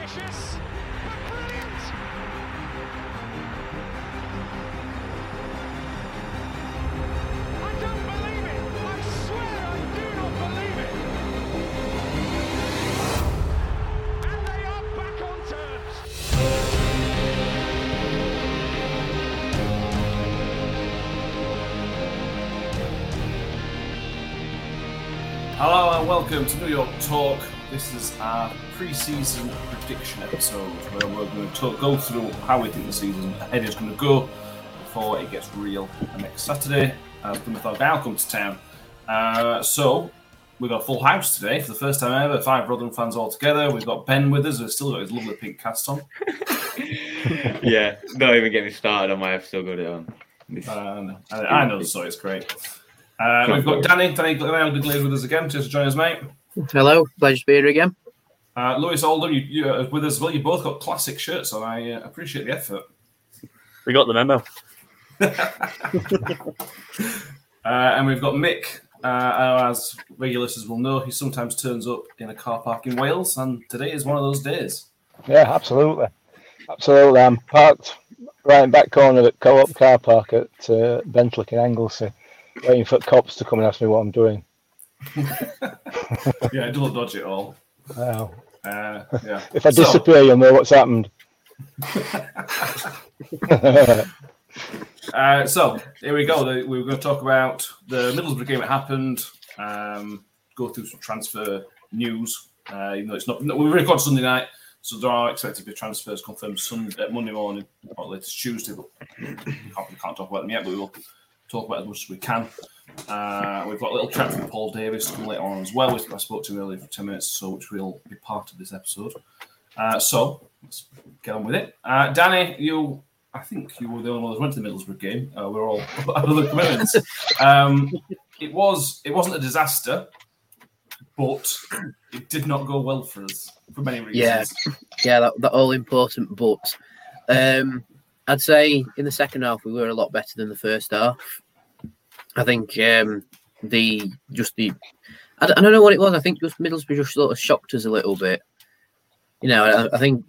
ambitious, but brilliant. I don't believe it. I swear I do not believe it. And they are back on terms. Hello and welcome to New York Talk. This is our pre-season prediction episode where we're going to talk, go through how we think the season ahead is going to go before it gets real next Saturday as Plymouth Argyle come to town. Uh, so we've got a full house today for the first time ever. Five Rotherham fans all together. We've got Ben with us. Who's still got his lovely pink cast on. yeah, don't even get me started on my I've still got it on. This- Um, I, I know the it's great. Uh, we've got Danny, Danny Glenelg with us again. Just to join us, mate. Hello, pleasure to be here again. Uh, Lewis Oldham, you, you uh, with us as well. You both got classic shirts on. I uh, appreciate the effort. We got the memo. Uh, and we've got Mick, uh, as regular listeners will know, he sometimes turns up in a car park in Wales, and today is one of those days. Yeah, absolutely. Absolutely. I'm parked right in back corner at Co-op car park at uh, Benllech in Anglesey, waiting for cops to come and ask me what I'm doing. Yeah, it doesn't dodge it all. Wow. Uh, yeah. If I So- disappear, you'll know what's happened. Uh, so here we go. The- We were going to talk about the Middlesbrough game that happened. Um, go through some transfer news. Uh, even though it's not, no, we record Sunday night, so there are expected to be transfers confirmed Sunday, uh, Monday morning, or latest Tuesday. But we can't, we can't talk about them yet. But we will talk about as much as we can. Uh, we've got a little chat from Paul Davis come later on as well. which I spoke to earlier for ten minutes, so which will be part of this episode. Uh, so let's get on with it. Uh, Danny, you I think you were the only one that went to the Middlesbrough game. Uh, we're all other commitments. Um, it was it wasn't a disaster, but it did not go well for us for many reasons. Yeah. Yeah, that, that all important. But um, I'd say in the second half we were a lot better than the first half. I think um, the just the I don't, I don't know what it was. I think just Middlesbrough just sort of shocked us a little bit. You know, I, I think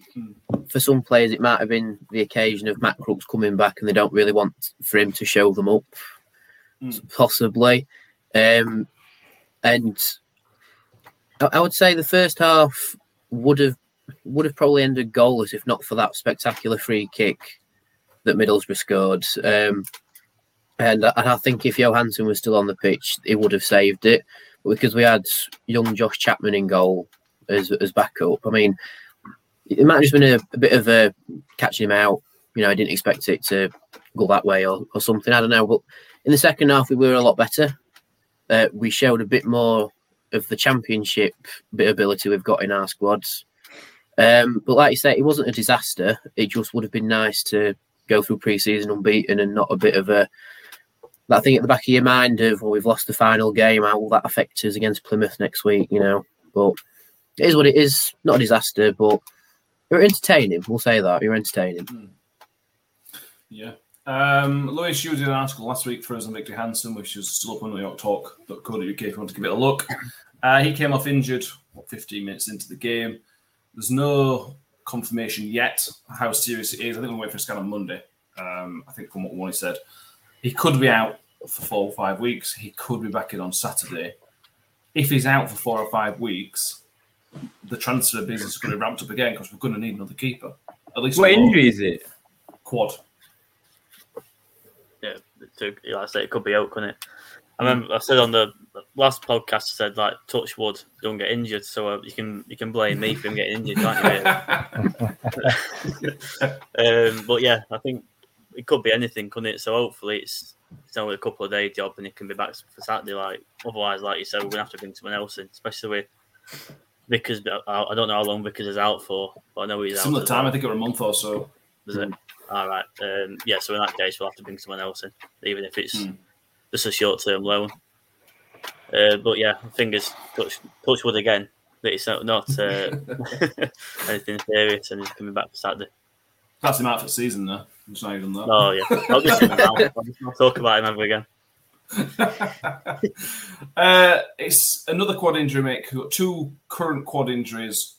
for some players it might have been the occasion of Matt Crooks coming back and they don't really want for him to show them up, Mm. possibly. Um, and I, I would say the first half would have would have probably ended goalless if not for that spectacular free kick that Middlesbrough scored. Um, and I, I think if Johansson was still on the pitch, he would have saved it. Because we had young Josh Chapman in goal as as backup, I mean, it might have just been a, a bit of a catching him out. You know, I didn't expect it to go that way or, or something. I don't know. But in the second half, we were a lot better. Uh, we showed a bit more of the championship bit ability we've got in our squads. Um, but like you say, it wasn't a disaster. It just would have been nice to go through pre-season unbeaten and not a bit of a that thing at the back of your mind of well, we've lost the final game. How will that affect us against Plymouth next week? You know, but it is what it is. Not a disaster, but you're entertaining. We'll say that you're entertaining. Yeah. Um, Lewis, you did an article last week for us on Viktor Johansson, which is still up on New York Talk.co.uk if you want to give it a look. Uh, he came off injured what, 15 minutes into the game. There's no confirmation yet how serious it is. I think we'll wait for a scan on Monday. Um, I think from what Wally said, he could be out for four or five weeks. He could be back in on Saturday. If he's out for four or five weeks, the transfer business is going to be ramped up again because we're going to need another keeper. At least What injury is it? quad. Yeah, to, like I say, it could be out, couldn't it? I remember I said on the last podcast, I said like touch wood, don't get injured. So uh, you can you can blame me for him getting injured, can't you? um, but yeah, I think it could be anything, couldn't it? So hopefully it's it's only a couple of day job and it can be back for Saturday. Like otherwise, like you said, we're gonna have to bring someone else in, especially with Vickers. I, I don't know how long Vickers is out for, but I know he's Similar out. time, well. I think it was a month or so. Is it? All right. Um, yeah. So in that case, we'll have to bring someone else in, even if it's Hmm. just a short-term loan. Uh, but yeah, fingers touch, touch wood again that it's not, not uh, anything serious and he's coming back for Saturday. That's him out for the season, though. Not even that. Oh yeah, I'll just, I'll talk about him ever again. uh, it's another quad injury, mate. We've got two current quad injuries,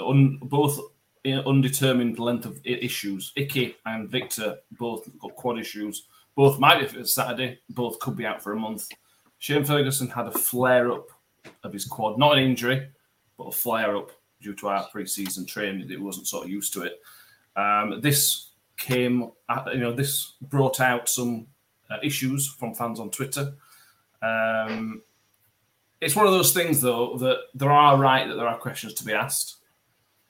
un, both undetermined length of issues. Icky and Victor both got quad issues. Both might be for Saturday. Both could be out for a month. Shane Ferguson had a flare up of his quad, not an injury, but a flare up due to our pre-season training. It wasn't sort of used to it. Um, this came, you know, this brought out some uh, issues from fans on Twitter. Um, it's one of those things, though, that there are right that there are questions to be asked,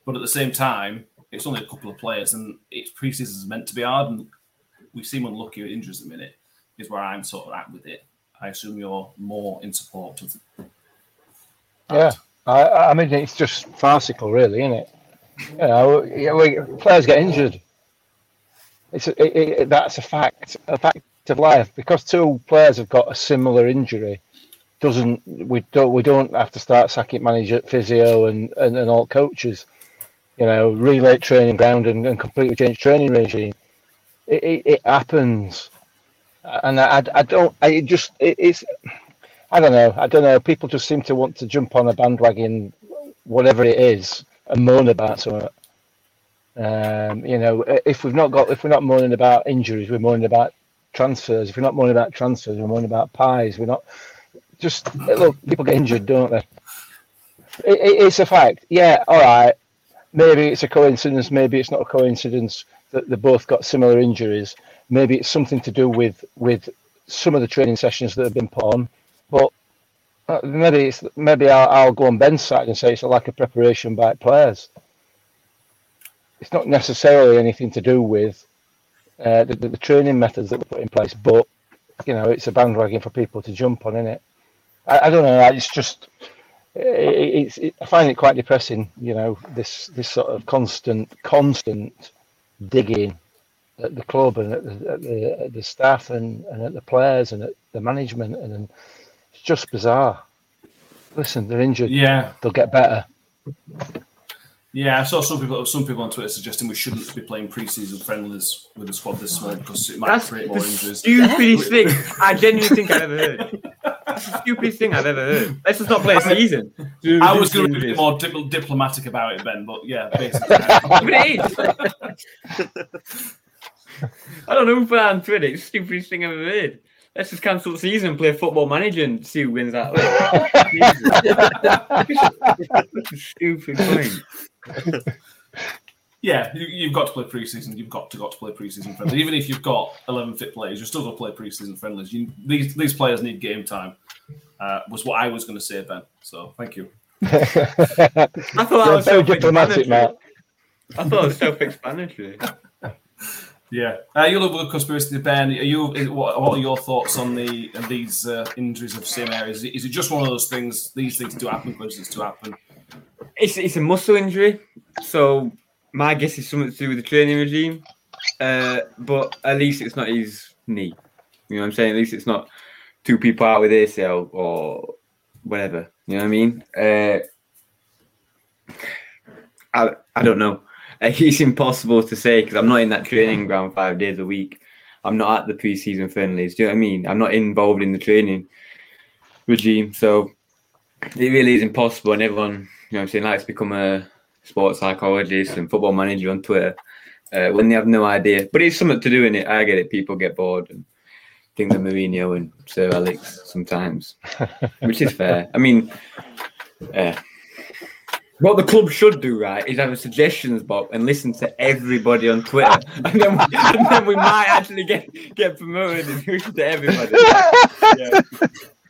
but at the same time, it's only a couple of players, and it's pre-season is meant to be hard, and we seem unlucky with injuries at the minute. Is where I'm sort of at with it. I assume you're more in support of. Yeah, I, I mean it's just farcical, really, isn't it? You know, players get injured. It's a, it, it, that's a fact, a fact of life. Because two players have got a similar injury, doesn't we don't we don't have to start sacking manager, physio, and, and, and all coaches. You know, relay training ground and, and completely change training regime. It, it, it happens, and I, I, don't. I it just it, it's. I don't know. I don't know. People just seem to want to jump on a bandwagon, whatever it is, and moan about something. Um, you know, if we've not got, if we're not moaning about injuries, we're moaning about transfers. If we're not moaning about transfers, we're moaning about pies. We're not. Just look, people get injured, don't they? It, it, it's a fact. Yeah, all right. Maybe it's a coincidence. Maybe it's not a coincidence that they both got similar injuries. Maybe it's something to do with with some of the training sessions that have been put on. But uh, maybe it's maybe I'll, I'll go on Ben's side and say it's a lack of preparation by players. It's not necessarily anything to do with uh, the, the, training methods that were put in place, but you know it's a bandwagon for people to jump on, isn't it? I, I don't know. It's just it, it's it, I find it quite depressing. You know this this sort of constant constant digging at the club and at the, at the, at the staff and, and at the players and at the management and, and it's just bizarre. Listen, they're injured. Yeah, They'll get better. Yeah. I saw some people, some people on Twitter suggesting we shouldn't be playing pre-season friendlies with the squad this small because it might That's create more injuries. stupidest thing I genuinely think I've ever heard. That's the stupidest thing I've ever heard. Let's just not play a season. I was going to be more dip- diplomatic about it, Ben, but yeah, basically. But it is. I don't know who put that on Twitter. It's the stupidest thing I've ever heard. Let's just cancel the season play football manager and see who wins that. Stupid point. Yeah, you, you've got to play pre-season. You've got to got to play preseason friendlies. Even if you've got eleven fit players, you're still going to play preseason friendlies. You, these these players need game time. Uh, was what I was going to say, Ben. So thank you. I thought that You're was so diplomatic, self-explanatory. Matt. I thought it was self-explanatory. Yeah, uh, you love the conspiracy, Ben. Are you? is- What, what are your thoughts on the on these uh, injuries of same areas? Is it, is it just one of those things? These things do happen. Coincidence to happen. It's it's a muscle injury, so my guess is something to do with the training regime. Uh, but at least it's not his knee. You know what I'm saying? At least it's not two people out with ACL or whatever. You know what I mean? Uh, I I don't know. It's impossible to say because I'm not in that training ground five days a week. I'm not at the preseason friendlies. Do you know what I mean? I'm not involved in the training regime, so it really is impossible. And everyone, you know, what I'm saying, likes to become a sports psychologist and football manager on Twitter uh, when they have no idea. But it's something to do in it. I get it. People get bored and think of Mourinho and Sir Alex sometimes, which is fair. I mean, uh, what the club should do, right, is have a suggestions box and listen to everybody on Twitter, and then, we, and then we might actually get get promoted and listen to everybody. Yeah,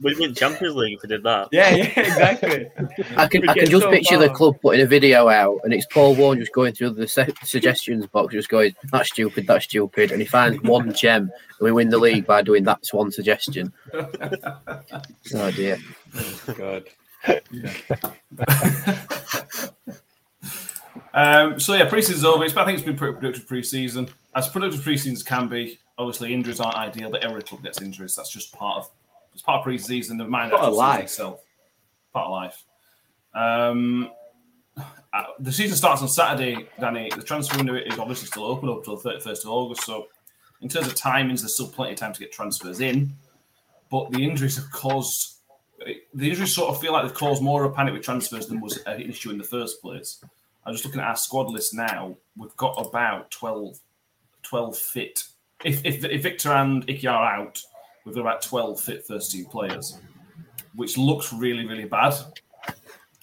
We'd win Champions League if we did that. yeah, yeah exactly. I can We I can just so picture the club putting a video out, and it's Paul Warne just going through the su- suggestions box, just going, "That's stupid, that's stupid," and he finds one gem, and we win the league by doing that's one suggestion. Oh dear. God. Um, so yeah, preseason's over. It's, I think it's been pretty productive preseason. As productive preseasons can be, obviously injuries aren't ideal, but every club gets injuries. That's just part of it's part of preseason. Never mind Part of life. itself. Part of life. Um, uh, the season starts on Saturday, Danny. The transfer window is obviously still open up until thirty first of August. So, in terms of timings, there's still plenty of time to get transfers in. But the injuries have caused the injuries sort of feel like they've caused more of a panic with transfers than was an issue in the first place. I'm just looking at our squad list now. We've got about 12, 12 fit. If, if, if Victor and Icky are out, we've got about 12 fit first team players, which looks really, really bad.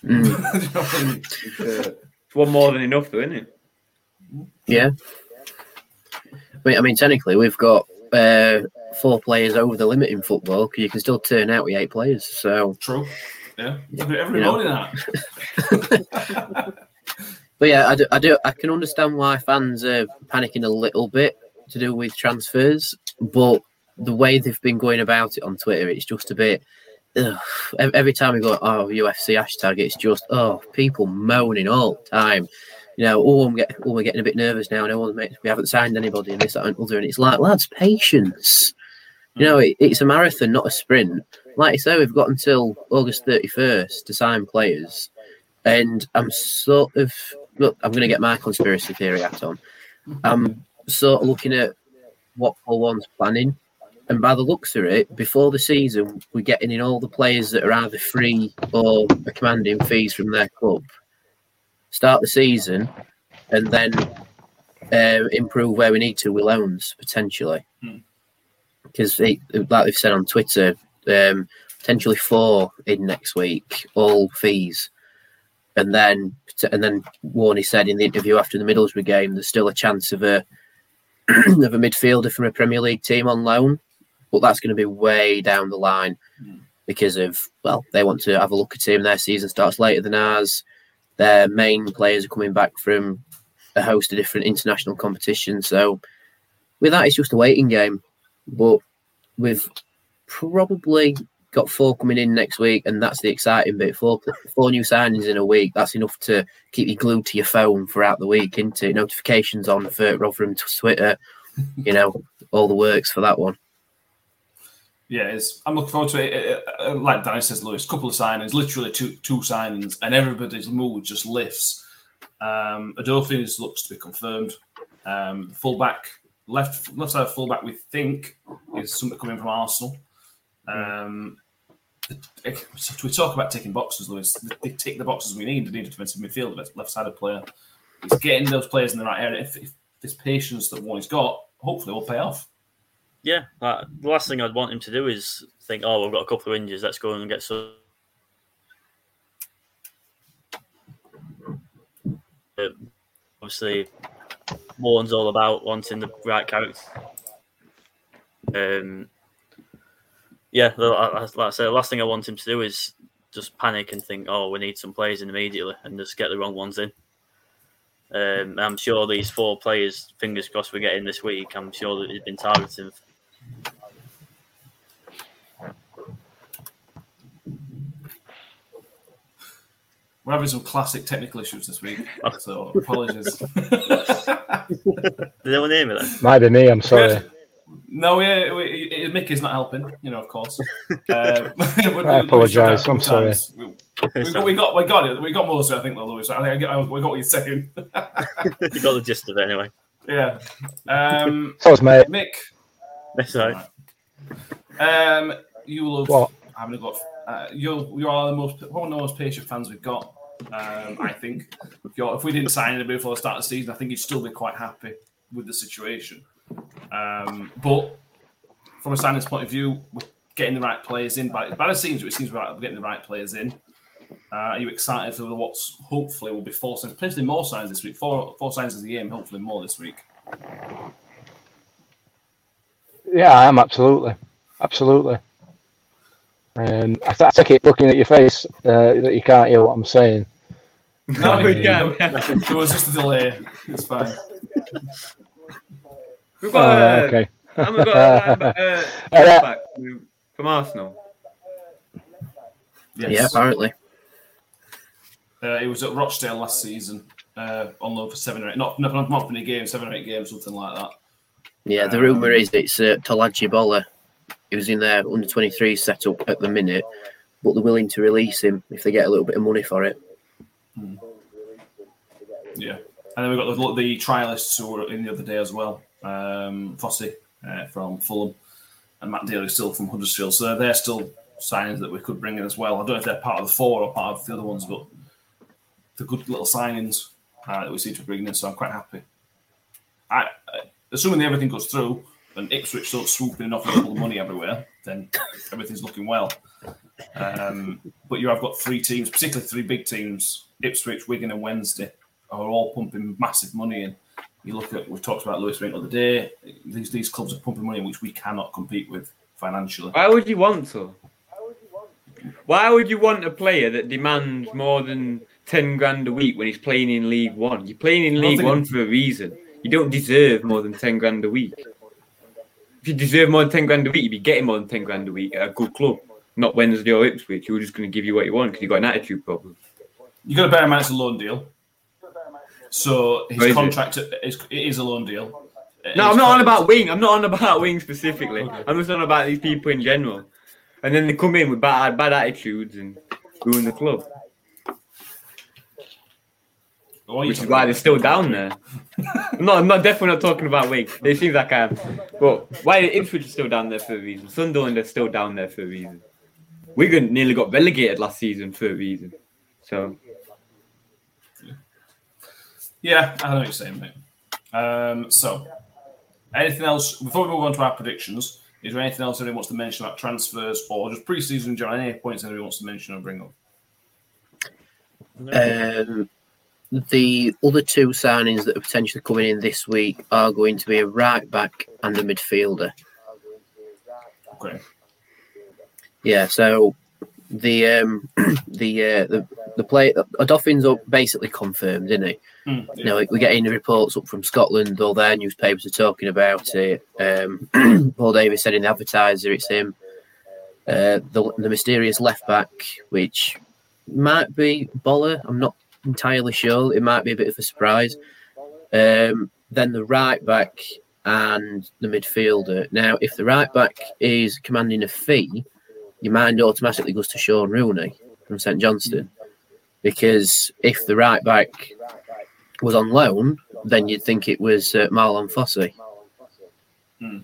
Mm, you know I mean? It's, uh, one more than enough, though, isn't it? yeah. I mean, I mean, technically, we've got uh, four players over the limit in football. 'cause You can still turn out with eight players. So, True. Yeah. Every, every Yeah. morning that. but yeah, I do, I do, I can understand why fans are panicking a little bit to do with transfers, but the way they've been going about it on Twitter, it's just a bit. Ugh. Every time we go, oh UFC hashtag, it's just oh people moaning all the time. You know, oh, I'm getting, oh, we're getting a bit nervous now. No made, we haven't signed anybody, and this, that, and other. And it's like, lads, patience. You know, it, it's a marathon, not a sprint. Like I say, we've got until August 31st to sign players. And I'm sort of, look, I'm going to get my conspiracy theory hat on. I'm sort of looking at what Paul Warne's planning. And by the looks of it, before the season, we're getting in all the players that are either free or are commanding fees from their club. Start the season and then uh, improve where we need to with loans, potentially Hmm. because like they've said on Twitter, um, potentially four in next week, all fees, and then and then Warney said in the interview after the Middlesbrough game, there's still a chance of a of a midfielder from a Premier League team on loan, but that's going to be way down the line hmm. because of well, they want to have a look at him. Their season starts later than ours. Their main players are coming back from a host of different international competitions, so with that, it's just a waiting game but we've probably got four coming in next week, and that's the exciting bit. Four four new signings in a week. That's enough to keep you glued to your phone throughout the week. Into notifications on for Rotherham to Twitter. You know all the works for that one. Yeah, it's, I'm looking forward to it. Uh, Like Danny says, Lewis, couple of signings, literally two two signings, and everybody's mood just lifts. Um, looks to be confirmed. Um, fullback, left left side fullback, we think is something coming from Arsenal. Um, so we talk about ticking boxes, Lewis. They tick the boxes we need. We need a defensive midfielder, left sided player. It's getting those players in the right area. If, if this patience that has got, hopefully, will pay off. Yeah, like, the last thing I'd want him to do is think, "Oh, we've got a couple of injuries. Let's go and get some." Uh, obviously, Warne's all about wanting the right character. Um, yeah, like I say, the last thing I want him to do is just panic and think, "Oh, we need some players in immediately," and just get the wrong ones in. Um, I'm sure these four players, fingers crossed, we get in this week. I'm sure that he's been targeting We're having some classic technical issues this week, so apologies. Did anyone hear me then? Might be me. I'm sorry. no, yeah, we, it- Mickey's not helping, you know, of course. Uh, I apologise, I'm sorry. We, we, got, we got, we got it. We got most of it, I think, though, Lewis. I think I get, we got what you're saying. you got the gist of it anyway. yeah. Um, So was mate. Mick, That's right. um, you will have What? having got. Uh, you you are the most one of the most patient fans we've got. Um, I think if, you're, if we didn't sign anybody before the start of the season, I think you'd still be quite happy with the situation. Um, but from a signings point of view, we're getting the right players in. By, by the seems, it seems we're getting the right players in. Uh, are you excited for what's hopefully will be four signs, potentially more signs this week? Four four signs of the game, hopefully more this week. Yeah, I am absolutely, absolutely. Um, I, th- I keep looking at your face uh, that you can't hear what I'm saying. No, we can. There was just a delay. It's fine. We've got, uh, okay. and we've got uh, uh, Yeah. back from Arsenal. Yes. Yeah, apparently. Uh, he was at Rochdale last season uh, on loan for seven or eight, not not, not many games, seven or eight games, something like that. Yeah, the rumor is it's uh, Tolaji Bola. He was in their under 23 setup at the minute, but they're willing to release him if they get a little bit of money for it. Yeah, and then we've got the, the trialists who were in the other day as well. Um, Fossey uh, from Fulham and Matt Daly still from Huddersfield. So they're still signings that we could bring in as well. I don't know if they're part of the four or part of the other ones, but they're good little signings. uh, that we seem to be bringing in. So I'm quite happy. I, assuming everything goes through and Ipswich don't swooping and offering all the money everywhere, then everything's looking well. Um, but you have got three teams, particularly three big teams: Ipswich, Wigan, and Wednesday, are all pumping massive money in. You look at we've talked about Lewis Wing the other day. These these clubs are pumping money in which we cannot compete with financially. Why would you want to? Why would you want a player that demands more than ten grand a week when he's playing in League One? You're playing in League One for a reason. You don't deserve more than ten grand a week. If you deserve more than ten grand a week, you'd be getting more than ten grand a week at a good club, not Wednesday or Ipswich. Who are just going to give you what you want because you've got an attitude problem. You've got to bear in mind it's a loan deal. So Oh, is his contract is it is a loan deal. No, I'm not on about Wing. I'm not on about Wing specifically. Okay. I'm just on about these people in general. And then they come in with bad bad attitudes and ruin the club, What are you which is why they're still down there. I'm I'm not definitely not talking about Wing. It seems like I am. But why Ipswich is still down there for a reason. Sunderland are still down there for a reason. Wigan nearly got relegated last season for a reason. So Yeah, I don't know what you're saying, mate. Um, so, anything else before we move on to our predictions? Is there anything else anyone wants to mention about transfers or just preseason in general? Any points anyone wants to mention or bring up? Um, the other two signings that are potentially coming in this week are going to be a right back and a midfielder. Okay. Yeah, so the um the uh, the the play Odoffin's up basically confirmed, isn't he? Hmm, You know, we're getting the reports up from Scotland. All their newspapers are talking about it. Um, Paul Davis said in the advertiser, it's him. Uh, the the mysterious left back, which might be Bola. I'm not entirely sure. It might be a bit of a surprise. Um, then the right back and the midfielder. Now, if the right back is commanding a fee, your mind automatically goes to Shaun Rooney from St Johnstone. Because if the right back was on loan, then you'd think it was uh, Marlon Fossey. Hmm.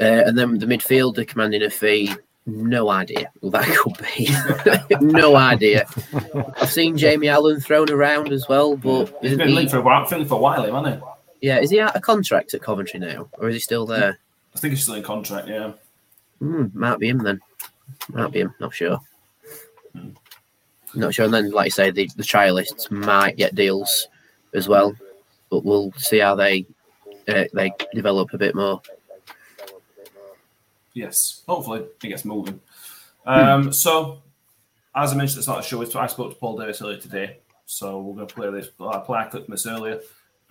Uh, and then the midfielder commanding a fee, no idea who that could be. no idea. I've seen Jamie Allen thrown around as well, but He's been he, linked for a while, for a while, hasn't he? yeah, is he out of contract at Coventry now, or is he still there? I think he's still in contract, yeah. Hmm, might be him then. Might be him. Not sure. Not sure. And then, like I say, the, the trialists might get deals as well, but we'll see how they uh, they develop a bit more. Yes, hopefully it gets moving. Um, So, as I mentioned at the start of the show, I spoke to Paul Davis earlier today. So we're going to play this, I'll play a clip from this earlier,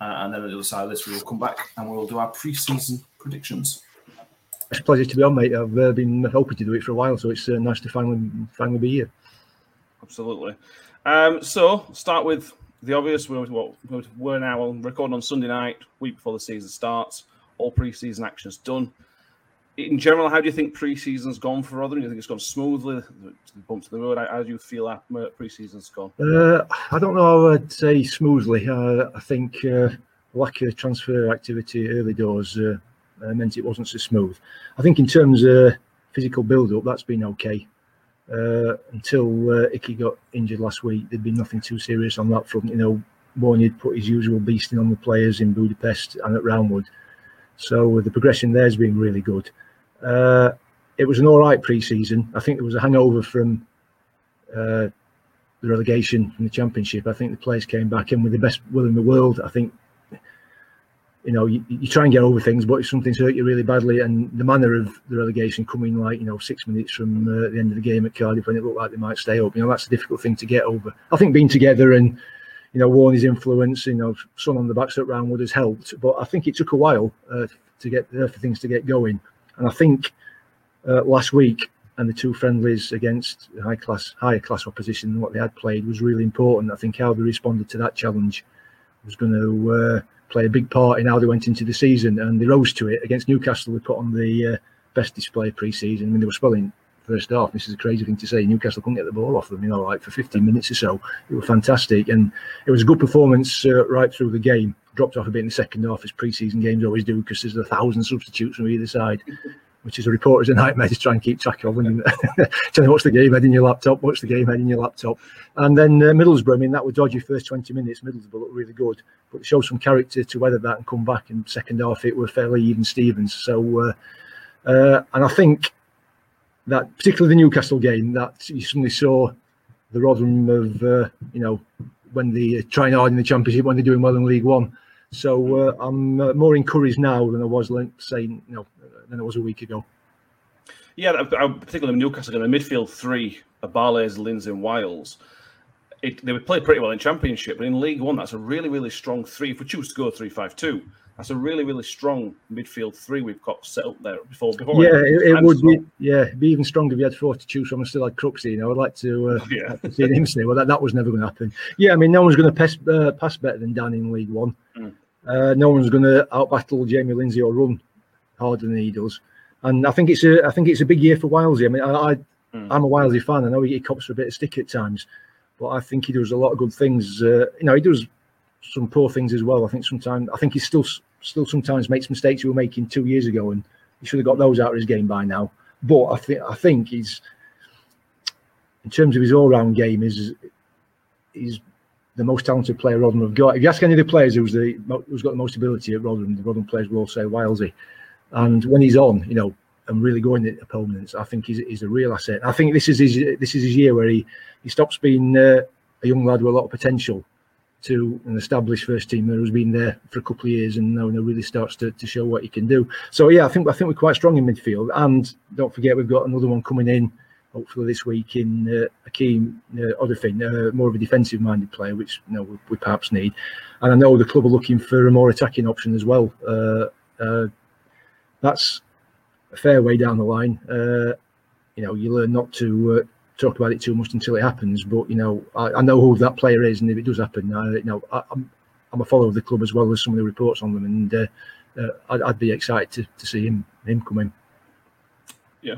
uh, and then on the other side of this, we will come back and we'll do our pre-season predictions. It's a pleasure to be on, mate. I've uh, been hoping to do it for a while, so it's uh, nice to finally finally be here. Absolutely. Um, so start with the obvious. We're, what, we're now on recording on Sunday night, week before the season starts. All pre-season action is done. In general, how do you think pre-season's gone for Rotherham? Do you think it's gone smoothly? Bumps in the road. How, do you feel our pre-season's gone? Uh, I don't know. I'd say smoothly. Uh, I think uh, lack of transfer activity early doors uh, uh, meant it wasn't so smooth. I think in terms of physical build-up, that's been okay. Uh, until uh, Icky got injured last week, there'd been nothing too serious on that front. You know, Warney had put his usual beasting on the players in Budapest and at Roundwood, so the progression there's been really good. Uh, it was an all right pre-season. I think there was a hangover from uh, the relegation from the championship. I think the players came back in with the best will in the world. I think you know you, you try and get over things, but if something's hurt you really badly, and the manner of the relegation coming like you know six minutes from uh, the end of the game at Cardiff when it looked like they might stay up, you know that's a difficult thing to get over. I think being together and you know Warney's influence, you know, son on the back at Roundwood has helped, but I think it took a while uh, to get uh, for things to get going, and I think uh, last week and the two friendlies against high class, higher class opposition than what they had played was really important. I think how they responded to that challenge was going to uh, play a big part in how they went into the season, and they rose to it against Newcastle. They put on the uh, best display pre-season. I mean, they were spelling first half. This is a crazy thing to say. Newcastle couldn't get the ball off them, you know, like for 15 minutes or so. It was fantastic, and it was a good performance uh, right through the game. Dropped off a bit in the second half, as pre-season games always do, because there's a thousand substitutes from either side which is a reporter's a nightmare to try and keep track of. And trying to watch the game head in your laptop, watch the game head in your laptop. And then uh, Middlesbrough, I mean, that was dodgy first 20 minutes. Middlesbrough looked really good, but show some character to weather that and come back. In second half, it were fairly even Stevens. So, uh, uh, and I think that particularly the Newcastle game, that you suddenly saw the Rotherham of, uh, you know, when they trying hard in the Championship, when they're doing well in League One. So uh, I'm uh, more encouraged now than I was, saying you know, than I was a week ago. Yeah, particularly in Newcastle, in the midfield three, Barlaser, Lindsay, and Wiles. It, they would play pretty well in Championship, but in League One, that's a really, really strong three. If we choose to go three-five-two, that's a really, really strong midfield three we've got set up there before. before yeah, it, it would be. Yeah, it'd be even stronger if you had four to choose from. I still had Crooksy. You know, I'd like to, uh, yeah. like to see him say, well, that, that was never going to happen. Yeah, I mean, no one's going to pass, uh, pass better than Dan in League One. Mm. Uh, no one's going to outbattle Jamie Lindsay or run harder than he does. And I think it's a, I think it's a big year for Wilesy. I mean, I, I mm. I'm a Wilesy fan. I know he, he cops for a bit of stick at times, but I think he does a lot of good things. Uh, you know, he does some poor things as well. I think sometimes, I think he's still still sometimes makes mistakes he was making two years ago, and he should have got those out of his game by now. But I think I think he's in terms of his all-round game is he's the most talented player Rotherham have got. If you ask any of the players who's the who's got the most ability at Rotherham, the Rotherham players will all say Wilesy. And when he's on, you know, and really going at opponents, I think he's, he's a real asset. I think this is his this is his year where he he stops being uh, a young lad with a lot of potential to an established first teamer who's been there for a couple of years and now really starts to, to show what he can do. So yeah, I think I think we're quite strong in midfield, and don't forget we've got another one coming in hopefully this week in uh, Akeem uh, Odoffin, uh, more of a defensive minded player, which you know we, we, perhaps need. And I know the club are looking for a more attacking option as well. Uh, uh, that's a fair way down the line. Uh, you know, you learn not to uh, talk about it too much until it happens. But you know, I, I, know who that player is, and if it does happen, I, you know, I, am I'm, I'm a follower of the club as well as some of the reports on them, and uh, uh, I'd, I'd, be excited to, to see him him come in. Yeah,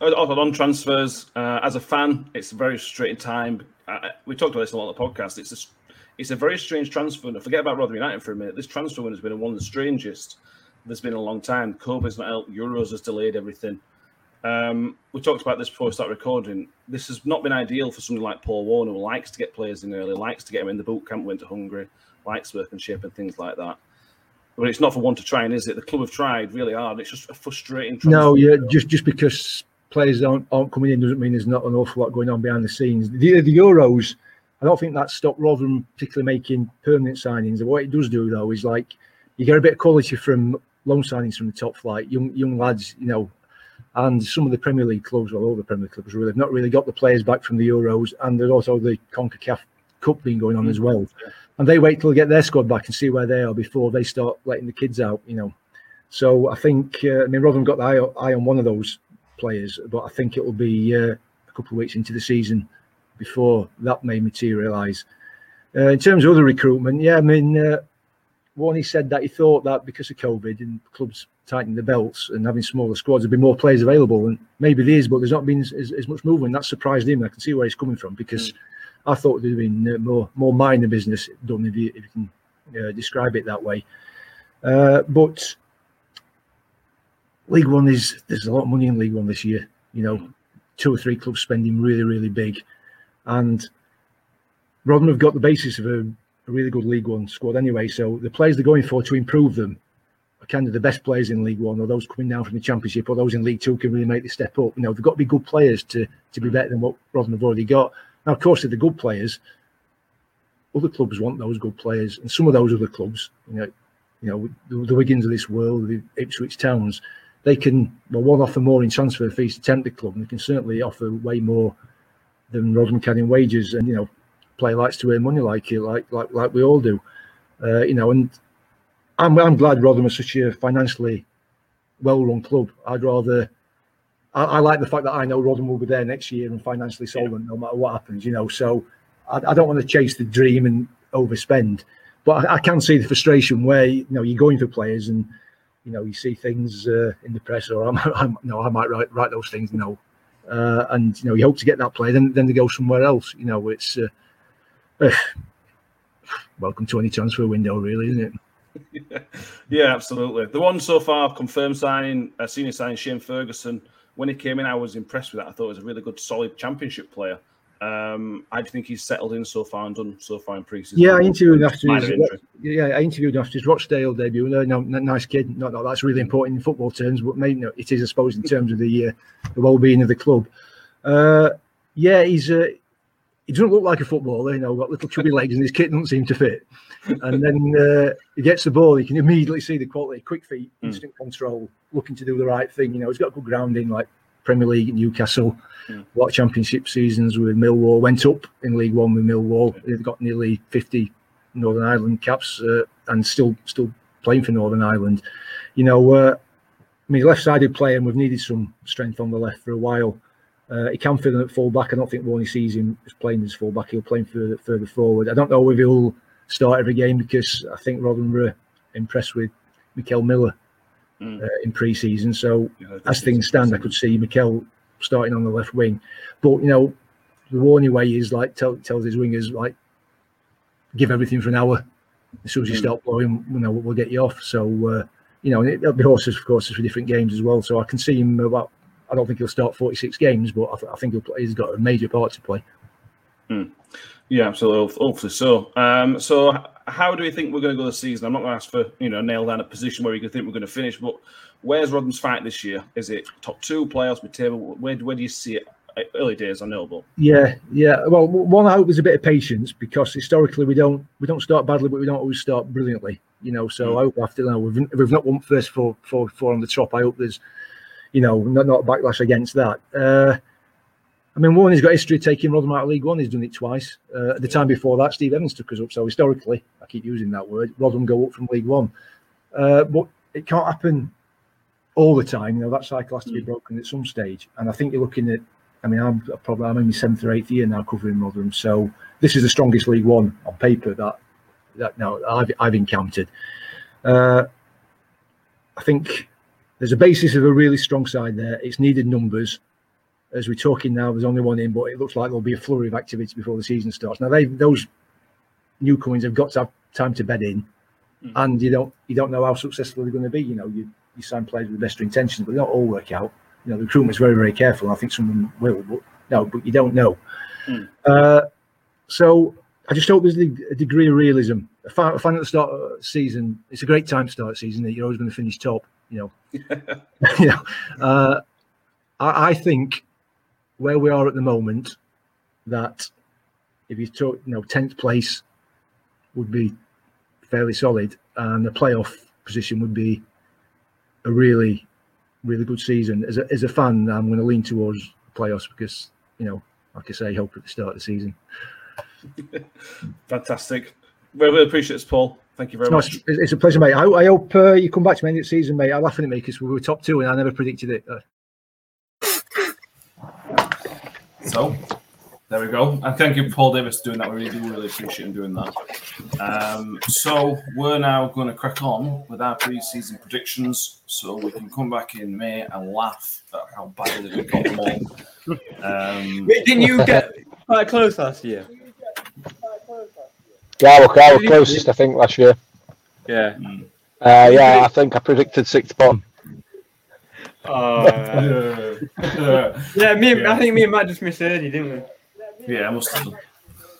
on transfers, uh, as a fan, it's a very frustrating time. We talked about this a lot on the podcast. It's a it's a very strange transfer. And forget about Rotherham United for a minute. This transfer window has been one of the strangest there's been a long time. COVID's not helped. Euros has delayed everything. Um, we talked about this before we start recording. This has not been ideal for somebody like Paul Warne, who likes to get players in early, likes to get them in the boot camp, went to Hungary, likes workmanship and ship and things like that. But it's not for one to try, and is it? The club have tried really hard. It's just a frustrating. No, yeah, just just because players aren't, aren't coming in doesn't mean there's not an awful lot going on behind the scenes. The, the Euros, I don't think that stopped Rotherham particularly making permanent signings. What it does do though is like you get a bit of quality from loan signings from the top flight, young young lads, you know, and some of the Premier League clubs, well, all the Premier League clubs really have not really got the players back from the Euros, and there's also the CONCACAF Cup being going on as well. And they wait till they get their squad back and see where they are before they start letting the kids out, you know. So I think, uh, I mean, Rotherham got the eye, eye, on one of those players, but I think it will be uh, a couple of weeks into the season before that may materialise. Uh, in terms of other recruitment, yeah, I mean, when he said that he thought that because of COVID and clubs tightening the belts and having smaller squads, there'd be more players available. And maybe there is, but there's not been as, as much movement. That surprised him. I can see where he's coming from because mm. I thought there'd been uh, more more minor business done, if you, if you can uh, describe it that way. Uh, but League One is there's a lot of money in League One this year. You know, two or three clubs spending really really big, and Rotherham have got the basis of a really good League One squad anyway. So the players they're going for to improve them are kind of the best players in League One, or those coming down from the Championship, or those in League Two can really make the step up. You know, they've got to be good players to to be better than what Rotherham have already got. Now, of course, if they're good players, other clubs want those good players, and some of those other clubs, you know, you know, the, the Wigans of this world, the Ipswich Towns, they can well one offer more in transfer fees to tempt the club, and they can certainly offer way more than Rotherham can in wages. And you know, player likes to earn money like you, like like like we all do. Uh, you know, and I'm I'm glad Rotherham is such a financially well-run club. I'd rather. I, I, like the fact that I know Rotherham will be there next year and financially solvent no matter what happens. You know, so I, I don't want to chase the dream and overspend, but I, I, can see the frustration where you know you're going for players and you know you see things uh, in the press or I'm, I'm no I might write write those things you know uh, and you know you hope to get that player then then they go somewhere else you know it's uh, welcome to any transfer window, really, isn't it? Yeah, absolutely. The one so far confirmed signing, uh, senior signing, Shane Ferguson. When he came in, I was impressed with that. I thought he was a really good, solid championship player. Um, I think he's settled in so far and done so far in pre-season. Yeah, I interviewed after his yeah, I interviewed after his Rochdale debut. No, no, n- nice kid. Not that that's really important in football terms, but maybe no, it is, I suppose, in terms of the uh, the well-being of the club. Uh, yeah, he's uh, he doesn't look like a footballer. You know, got little chubby legs, and his kit doesn't seem to fit. And then uh, he gets the ball, you can immediately see the quality, quick feet, instant control, looking to do the right thing. You know, he's got good grounding, like Premier League at Newcastle. A lot of championship seasons with Millwall. Went up in League One with Millwall. They've got nearly 50 Northern Ireland caps uh, and still still playing for Northern Ireland. You know, uh, I mean, left-sided player, and we've needed some strength on the left for a while. Uh, he can fill in at full back. I don't think Warney sees him as playing as full back. He'll play further further forward. I don't know if he'll start every game because I think Rotherham were impressed with Mickel Miller Mm. uh, in pre-season. So Yeah, as things stand, I could see Mickel starting on the left wing. But you know, the Warney way is like tell, tells his wingers like give everything for an hour. As soon as you Mm. start blowing, you know, we'll get you off. So uh, you know, and it, there'll be horses, of course, for different games as well. So I can see him about. I don't think he'll start 46 games, but I, th- I think he'll play, he's got a major part to play. Yeah, absolutely. Hopefully so. Um, so, how do we think we're going to go this season? I'm not going to ask for you know nail down a position where we can think we're going to finish, but where's Rotherham's fight this year? Is it top two playoffs, mid table? Where, where do you see it? Early days, I know, but Yeah, yeah. Well, one I hope is a bit of patience because historically we don't we don't start badly, but we don't always start brilliantly. You know, so I hope after now we've we've not won first four four four on the top. I hope there's, you know, not not a backlash against that. Uh, I mean, one, he's got history of taking Rotherham out of League One. He's done it twice. Uh, at the time before that, Steve Evans took us up. So historically, I keep using that word. Rotherham go up from League One, uh, but it can't happen all the time. You know, that cycle has to be broken at some stage. And I think you're looking at I mean, I'm probably I'm in my seventh or eighth year now covering Rotherham, so this is the strongest League One on paper that that now I've I've encountered. Uh, I think there's a basis of a really strong side there. It's needed numbers. As we're talking now, there's only one in, but it looks like there'll be a flurry of activity before the season starts. Now they those newcomers have got to have time to bed in, and you don't you don't know how successful they're going to be. You know, you you sign players with the best intentions, but they don't all work out you know, the recruitment's very, very careful. I think some of them will, but no, but you don't know. Mm. Uh, so I just hope there's a, a degree of realism. I find at the start of the season, it's a great time to start a season that you're always going to finish top, you know. know, uh, I, I think where we are at the moment, that if you talk, you know, 10th place would be fairly solid, and the playoff position would be a really really good season. As a, as a fan, I'm going to lean towards playoffs because, you know, like I say, hope at the start of the season. fantastic. Really, really appreciate this, Paul. Thank you very No, much. it's, it's a pleasure, mate. I, I hope uh, you come back to me end of the season, mate. I'm laughing at me because we were top two and I never predicted it. Uh, So there we go. And thank you, Paul Davis, for doing that. We really do really appreciate him doing that. Um, so we're now going to crack on with our pre-season predictions, so we can come back in May and laugh at how badly we got them all. Um, Wait, didn't you get quite close last year? Yeah, I were, I were closest, I think, last year. Yeah. Uh, yeah, I think I predicted sixth bottom. Oh, uh, yeah, me. Yeah. I think me and Matt just misheard you, didn't we? yeah, I must have done.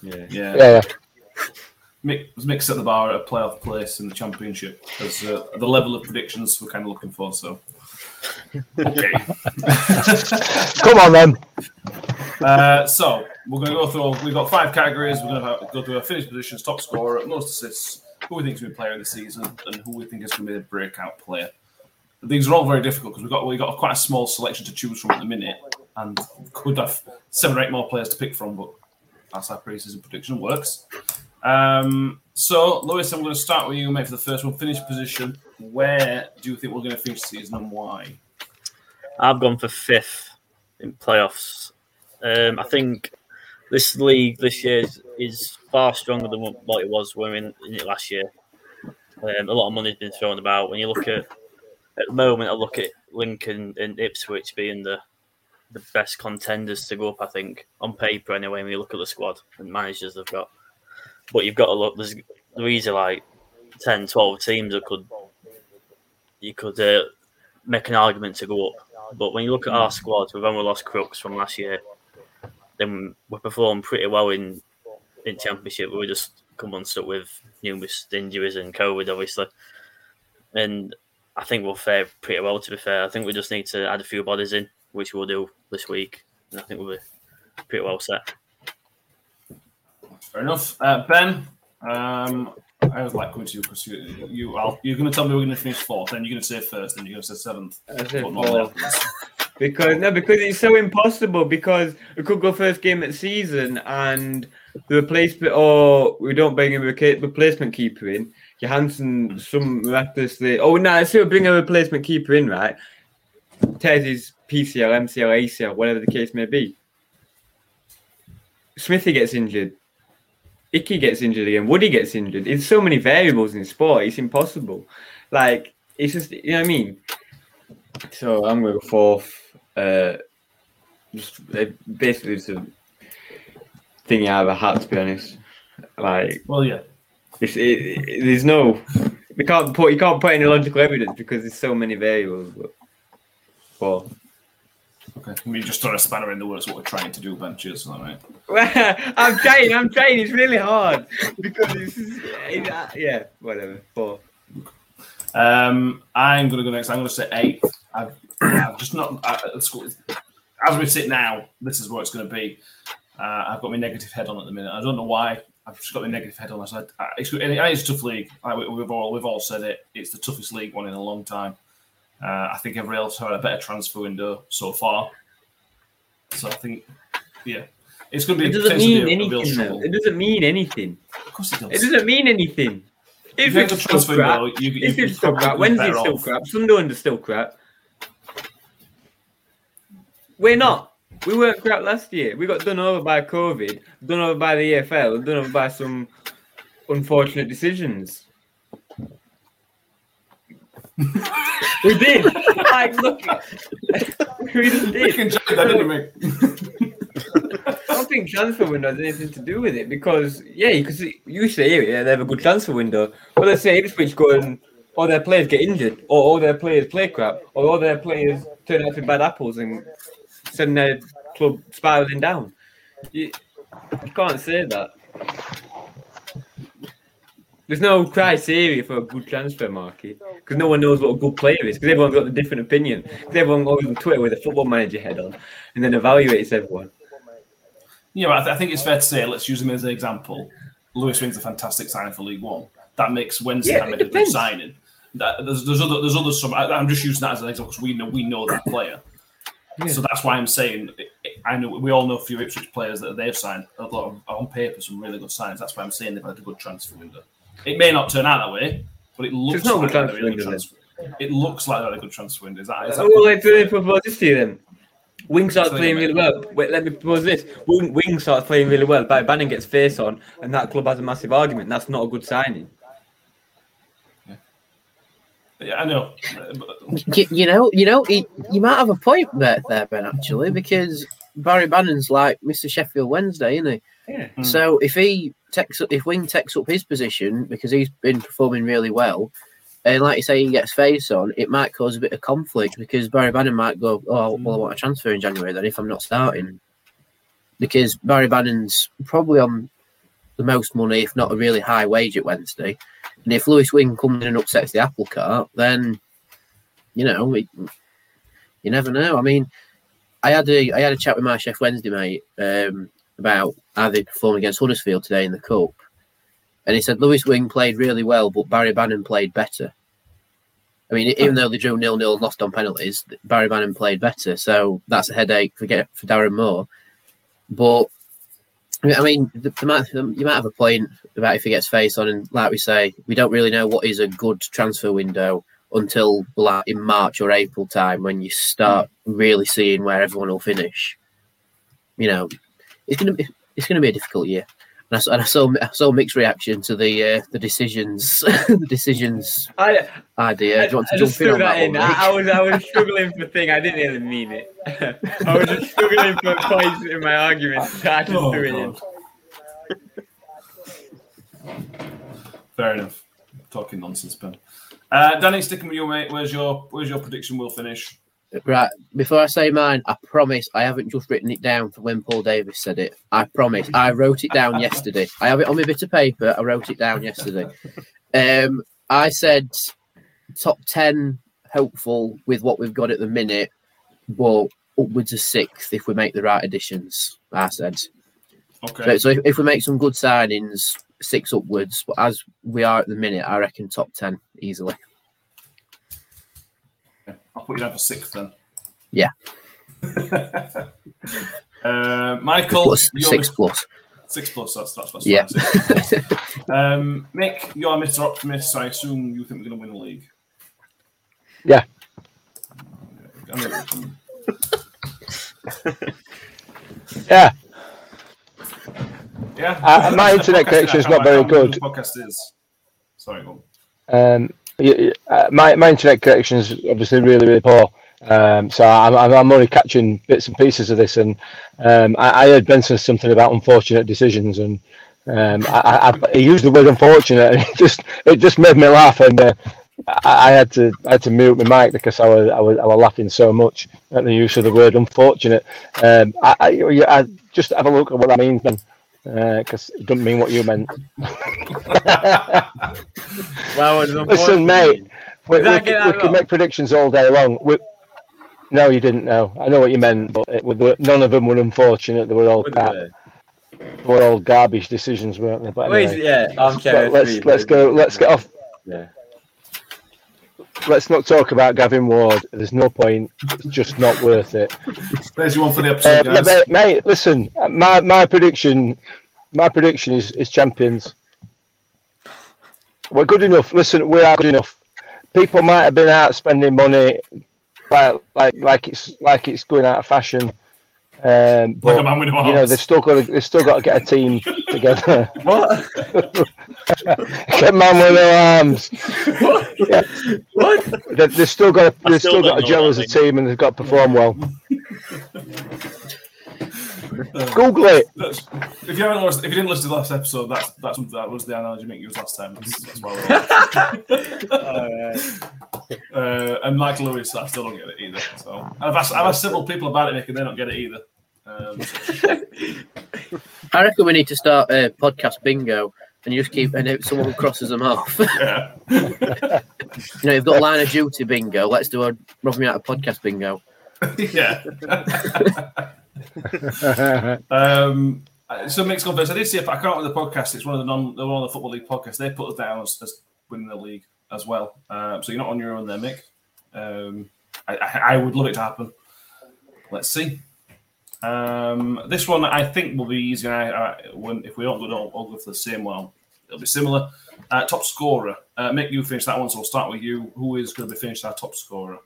Yeah. Yeah, Yeah, yeah. Mick, Mick set the bar at a playoff place in the championship as uh, the level of predictions we're kind of looking for. So, okay. Come on then. Uh, so we're going to go through. We've got five categories. We're going to go through our finished positions, top scorer, most assists, who we think is going to be player of the season, and who we think is going to be the breakout player. These are all very difficult because we've got we've got quite a small selection to choose from at the minute, and could have seven or eight more players to pick from. But that's how pre-season prediction works. Um, so, Lewis, I'm going to start with you, mate, for the first one. Finished position. Where do you think we're going to finish the season, and why? I've gone for fifth in playoffs. Um, I think this league this year is, is far stronger than what it was when we were in, it last year. Um, a lot of money's been thrown about. When you look at at the moment, I look at Lincoln and Ipswich being the the best contenders to go up. I think on paper anyway. When you look at the squad and managers they've got, but you've got to look. There's they're like 10, 12 teams that could you could uh, make an argument to go up. But when you look at our squad, we've only lost Crooks from last year. Then we performed pretty well in in championship. We were just come unstuck with numerous injuries and COVID, obviously. And I think we'll fare pretty well. To be fair, I think we just need to add a few bodies in, which we'll do this week, and I think we'll be pretty well set. Fair enough. Uh, ben, um, I was like coming to you because you, you, I'll, you're going to tell me we're going to finish fourth, then you're going to say first, then you're going to say seventh. Because no, because it's so impossible. Because we could go first game the season and the replacement, or we don't bring a replacement keeper in. Johansson, some miraculously. Oh no, I still bring a replacement keeper in, right? Tears PCL, MCL, ACL, whatever the case may be. Smithy gets injured. Icky gets injured again. Woody gets injured. It's so many variables in sport. It's impossible. Like it's just you know what I mean. So I'm going fourth. Uh, just basically it's a thing out of a hat, to be honest. Like Well, yeah. it's, it, it, there's no, we can't put you can't put any logical evidence because there's so many variables. But four. Okay. We just throw a spanner in the works what we're trying to do, Ben. Cheers for that, mate. I'm trying. I'm trying. It's really hard because it's, it's uh, yeah, whatever. Four. Um, I'm going to go next. I'm going to say eighth. I've, I've just not. As we sit now, this is what it's going to be. Uh, I've got my negative head on at the minute. I don't know why. I've just got my negative head on. I said uh, it's, it's a tough league. Like we- we've all we've all said it. It's the toughest league one in a long time. Uh, I think everybody else had a better transfer window so far. So I think, yeah, it's going to be. It doesn't mean a- a anything. Though. It doesn't mean anything. Of course it does. It doesn't mean anything. If If it's still crap, window, you, you, if it's still crap, Wednesday's still off. crap, Sunderland's still crap. We're not. We weren't crap last year. We got done over by COVID, done over by the EFL, done over by some unfortunate decisions. we did. Like, look, we just We did. enjoyed that, didn't we? I don't think transfer window has anything to do with it because yeah, because you say yeah they have a good transfer window, but let's say Ipswich go and all their players get injured, or all their players play crap, or all their players turn out to be bad apples and send their club spiraling down. You, you can't say that. There's no criteria for a good transfer market because no one knows what a good player is because everyone's got a different opinion. 'Cause everyone goes on Twitter with a football manager head on and then evaluates everyone. Yeah, but I, th- I think it's fair to say, let's use him as an example. Lewis Wing's a fantastic signing for League One. That makes Wednesday Yeah, it a good signing. That, there's, there's other there's other some. I, I'm just using that as an example because we know we know that player. So that's why I'm saying I know we all know a few Ipswich players that they've signed a lot of, on paper some really good signs. That's why I'm saying they've had a good transfer window. It may not turn out that way, but it looks It's a like good they've had a transfer really good window, transfer. It looks like they've had a good transfer window. Is that, is that well, let's really propose this to you then. Wing starts playing really well. Wait, let me propose this. Wing, Wing starts playing really well. Barry Bannan gets face on, and that club has a massive argument. That's not a good signing. Yeah, I know. You, you know, you know, he, you might have a point there, there, Ben. Actually, because Barry Bannan's like Mr. Sheffield Wednesday, isn't he? Yeah. Mm. So if he takes if Wing takes up his position because he's been performing really well, and like you say, he gets face on, it might cause a bit of conflict because Barry Bannan might go, "Oh, well, I want a transfer in January then if I'm not starting," because Barry Bannan's probably on the most money, if not a really high wage at Wednesday, and if Lewis Wing comes in and upsets the apple cart, then you know, it, you never know. I mean, I had a I had a chat with my Sheff Wednesday mate um, about how they performed against Huddersfield today in the cup, and he said Lewis Wing played really well, but Barry Bannan played better. I mean, even though they drew nil nil and lost on penalties, Barry Bannan played better, so that's a headache for get for Darren Moore. But I mean, the, the you might have a point about if he gets face on, and like we say, we don't really know what is a good transfer window until like in March or April time when you start really seeing where everyone will finish. You know, it's gonna be it's gonna be a difficult year. And I, saw- and I saw I saw mixed reaction to the uh, the decisions the decisions I, idea. Do you want to I jump in on that that in. one? I, I was I was struggling for thing. I didn't even mean it. I was just struggling for points in my argument. So I just Oh, threw it in. Fair enough. talking nonsense, Ben. Uh, Danny, sticking with you, mate. Where's your Where's your prediction? Will finish. Right, before I say mine, I promise I haven't just written it down for when Paul Davis said it. I promise. I wrote it down yesterday. I have it on my bit of paper. I wrote it down yesterday. Um, I said top 10 hopeful with what we've got at the minute, but upwards of sixth if we make the right additions. I said. Okay. So, if, if we make some good signings, six upwards, but as we are at the minute, I reckon top 10 easily. I'll put you down for sixth then. Yeah. uh, Michael, six Mr. plus. Six plus. That's that's, that's Yeah. fine, six. um, Mick, you're Mr. Optimist. So I assume you think we're going to win the league. Yeah. I know it's coming. Yeah, Yeah. Uh, my internet connection is not very good. Podcast is. Sorry, go on. um, uh, my my internet connection is obviously really really poor. Um, so I'm, I'm only catching bits and pieces of this, and um, I, I heard Benson something about unfortunate decisions, and um, I, I, he used the word unfortunate, and it just it just made me laugh, and uh, I, I had to I had to mute my mic because I was, I was I was laughing so much at the use of the word unfortunate. Um, I, just have a look at what that means, Uh, because it doesn't mean what you meant. Wow, Listen, mate, we, we, we, get could make predictions all day long. We, no, you didn't know. I know what you meant, but it, were- none of them were unfortunate. They were all gar- they were all garbage decisions, weren't they? But Wait, anyway, yeah, armchair. let- let's let's go. Let's get off. Yeah. Let's not talk about Gavin Ward. There's no point. It's just not worth it. There's one for the Uh, episode, guys. mate, mate, listen. My my prediction, my prediction is is champions. We're good enough. Listen, we are good enough. People might have been out spending money, like like like it's like it's going out of fashion. Um, like but a man with no you know they've still got to, they've still got to get a team together. What? get man with no arms. Yeah. what? They, they've still got to, I they've still still got to gel as a team and they've got to perform well. Google it. If you haven't listened, if you didn't listen to the last episode, that's that's that was the analogy Mick used last time. That's, that's why we're uh, and Mike Lewis, I still don't get it either. So I've asked, I've asked several people about it, Mick, and they don't get it either. Um, I reckon we need to start a podcast bingo and you just keep, and if someone crosses them off. yeah. You know, you've got a line of duty bingo. Let's do a Rob Me Out of podcast bingo. yeah. um, so Mick's. I did see if I can't remember the podcast. It's one of the non, one of the football league podcasts. They put us down as, as winning the league as well. Um, so you're not on your own there, Mick. Um, I, I, I would love it to happen. Let's see. Um, this one I think will be easy. I, I, when if we don't go, all, all go for the same one, it'll be similar. Uh, top scorer, uh, Mick, you finish that one. So we'll start with you. Who is going to be finished our top scorer?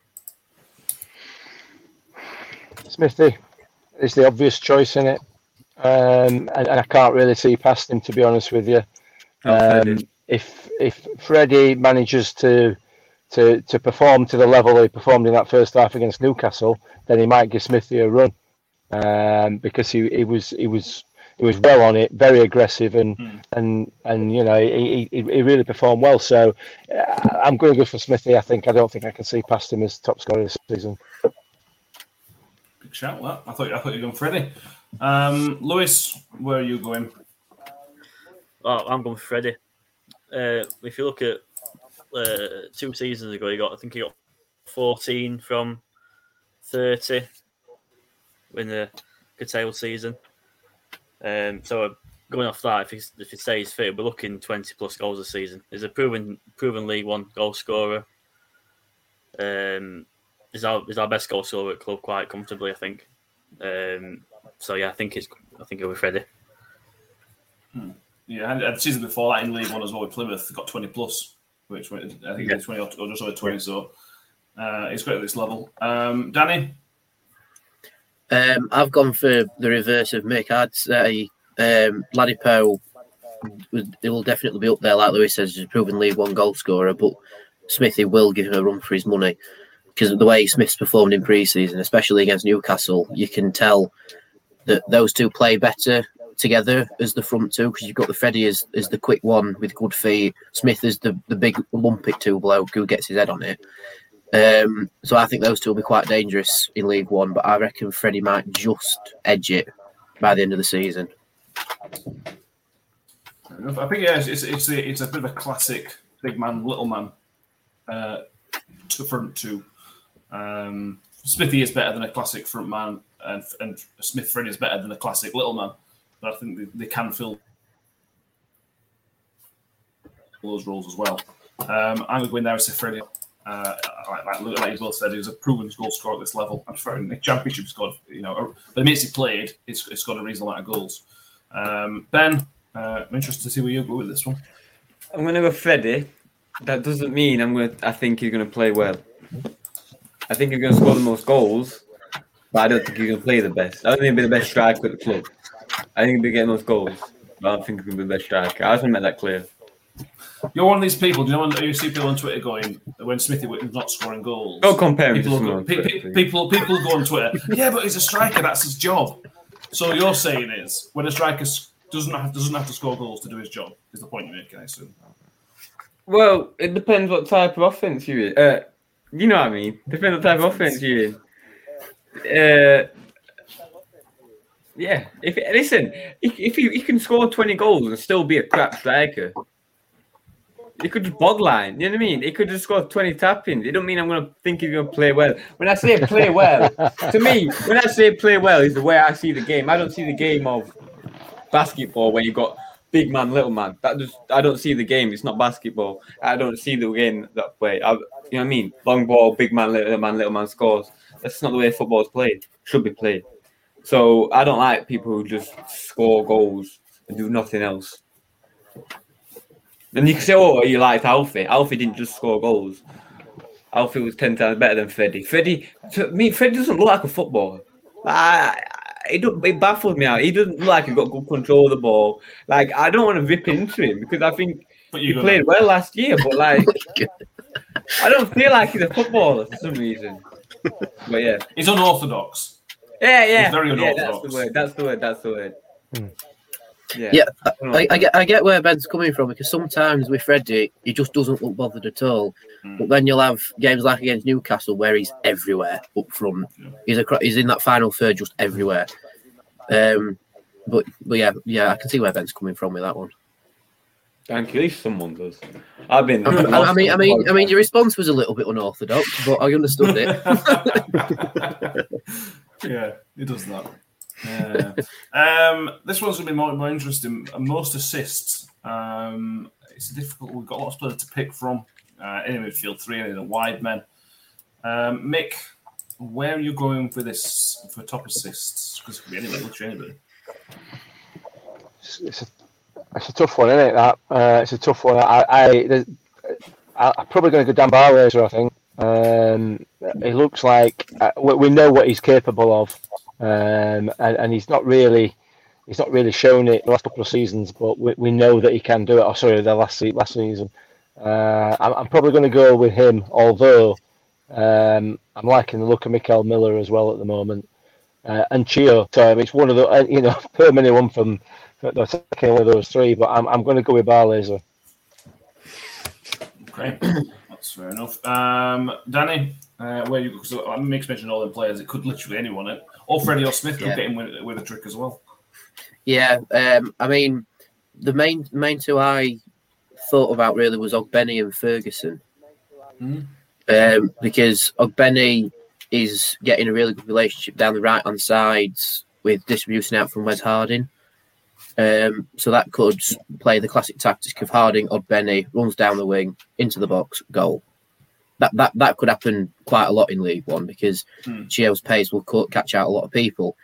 Smithy is the obvious choice in it, um, and, and I can't really see past him to be honest with you. Um, if if Freddie manages to to to perform to the level he performed in that first half against Newcastle, then he might give Smithy a run um, because he, he was he was he was well on it, very aggressive, and Hmm. and and you know he, he, he really performed well. So uh, I'm going to go for Smithy. I think I don't think I can see past him as top scorer this season. Big shout that. I thought I thought you were going Freddie. Um, Lewis, where are you going? Oh, I'm going for Freddie. Uh, if you look at uh, two seasons ago, he got I think he got 14 from 30 in the curtailed season. Um, so going off that, if he if he stays fit, we're looking 20 plus goals a season. He's a proven proven League One goal scorer. Um, he's our he's our best goal scorer at club quite comfortably, I think. Um, so yeah, I think it's I think it'll be Freddie. Yeah, and, the season before that in League One as well with Plymouth got 20 plus, which I think Yeah. it's 20 or, or just over 20. So uh, it's great at this level. Um, Danny, Um, I've gone for the reverse of Mick. I'd say um, would- it will definitely be up there, like Lewis says, he's a proven League One goal scorer, but Smithy will give him a run for his money because of the way Smith's performed in pre-season, especially against Newcastle, you can tell that those two play better together as the front two because you've got the Freddie as, as the quick one with good feet, Smith is the, the big lumpy two bloke who gets his head on it. Um, so I think those two will be quite dangerous in League One, but I reckon Freddie might just edge it by the end of the season. I think yeah, it's it's a, it's a bit of a classic big man, little man, uh, to front two. Um, Smithy is better than a classic front man, and and Smith Freddie is better than a classic little man. But I think they, they can fill those roles as well. Um, I'm going there as Freddie. Uh, like, like, like you both said, he was a proven goal scorer at this level. I'm sure in the championship scored, you know, but the minutes he played, it's, it's got a reasonable amount of goals. Um, ben, uh, I'm interested to see where you go with this one. I'm going to go Freddie. That doesn't mean I'm going. To, I think he's going to play well. I think he's going to score the most goals, but I don't think he's going to play the best. I don't think he'll be the best striker at the club. I think he'll be getting most goals, but I don't think he's going to be the best striker. I just want to make that clear. You're one of these people. Do you know when you see people on Twitter going when Smithy Whitman's not scoring goals? Don't compare People, on pe- pe- people, people go on Twitter. Yeah, but he's a striker. That's his job. So you're saying is when a striker doesn't have doesn't have to score goals to do his job is the point you're making. I assume. Well, it depends what type of offense you're in. Uh, you know what I mean? Depends what type of offense you're in. Uh, yeah. If listen, if, if he can score twenty goals and still be a crap striker, he could just bogline. You know what I mean? It could just score twenty tap-ins. It don't mean I'm gonna think he's gonna play well. When I say play well, to me, when I say play well, is the way I see the game. I don't see the game of basketball where you've got big man, little man. That just I don't see the game. It's not basketball. I don't see the game that way. I, you know what I mean? Long ball, big man, little man, little man scores. That's not the way football is played. Should be played. So I don't like people who just score goals and do nothing else. And you can say, "Oh, you liked Alfie? Alfie didn't just score goals. Alfie was ten times better than Freddie. Freddie, to me, Freddie doesn't look like a footballer. I, I, it, don't- it baffles me out. He doesn't look like he's got good control of the ball. Like I don't want to rip into him because I think But he you played well last year, but like I don't feel like he's a footballer for some reason. But yeah, He's unorthodox. yeah, yeah, He's very yeah. That's the unorthodox. word. That's the word. That's the word. Hmm. Yeah. Yeah. I, I get I get where Ben's coming from because sometimes with Freddie, he just doesn't look bothered at all. Mm. But then you'll have games like against Newcastle where he's everywhere up front. Yeah. He's a he's in that final third just everywhere. Um, but but yeah yeah I can see where Ben's coming from with that one. Thank you. At least someone does. I've been. I, I mean I mean I mean your response was a little bit unorthodox, but I understood it. yeah, he does that. Yeah. um, this one's going to be more, more interesting. Most assists. Um, it's difficult. We've got lots of players to pick from. Uh, in midfield three, and the wide men. Um, Mick, where are you going for this for top assists? Because it could be anybody, literally anybody. It's, a, it's a tough one, isn't it? That uh, it's a tough one. I, I, I I'm probably going to go Dan Barlaser. I think um, he looks like uh, we, we know what he's capable of, um, and, and he's not really. He's not really shown it the last couple of seasons, but we, we know that he can do it. Oh, sorry, the last last season. Uh, I'm, I'm probably going to go with him, although um, I'm liking the look of Mickel Miller as well at the moment. Uh, and Chio, so it's one of the, uh, you know, per anyone from the second one of those three, but I'm, I'm going to go with Barlaser. Okay, that's fair enough. Um, Danny, uh, where you because I Mick's mentioned all the players. It could literally anyone, eh? Or Freddie or Smith could Yeah. get in with, with a trick as well. Yeah, um, I mean, the main main two I thought about really was Ogbene and Ferguson, Mhm. um, because Ogbene is getting a really good relationship down the right hand sides with distributing out from Wes Harding. Um, so that could play the classic tactic of Harding, Ogbene runs down the wing into the box, goal. That that that could happen quite a lot in League One because Hmm. Chio's pace will catch out a lot of people.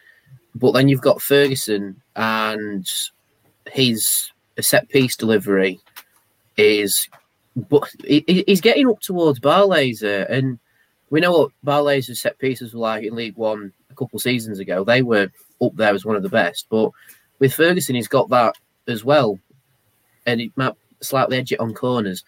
But then you've got Ferguson and his set piece delivery is, but he, he- he's getting up towards Barlaser, and we know what Barlaser's set pieces were like in League One a couple of seasons ago. They were up there as one of the best, but with Ferguson, he's got that as well, and he might slightly edge it on corners.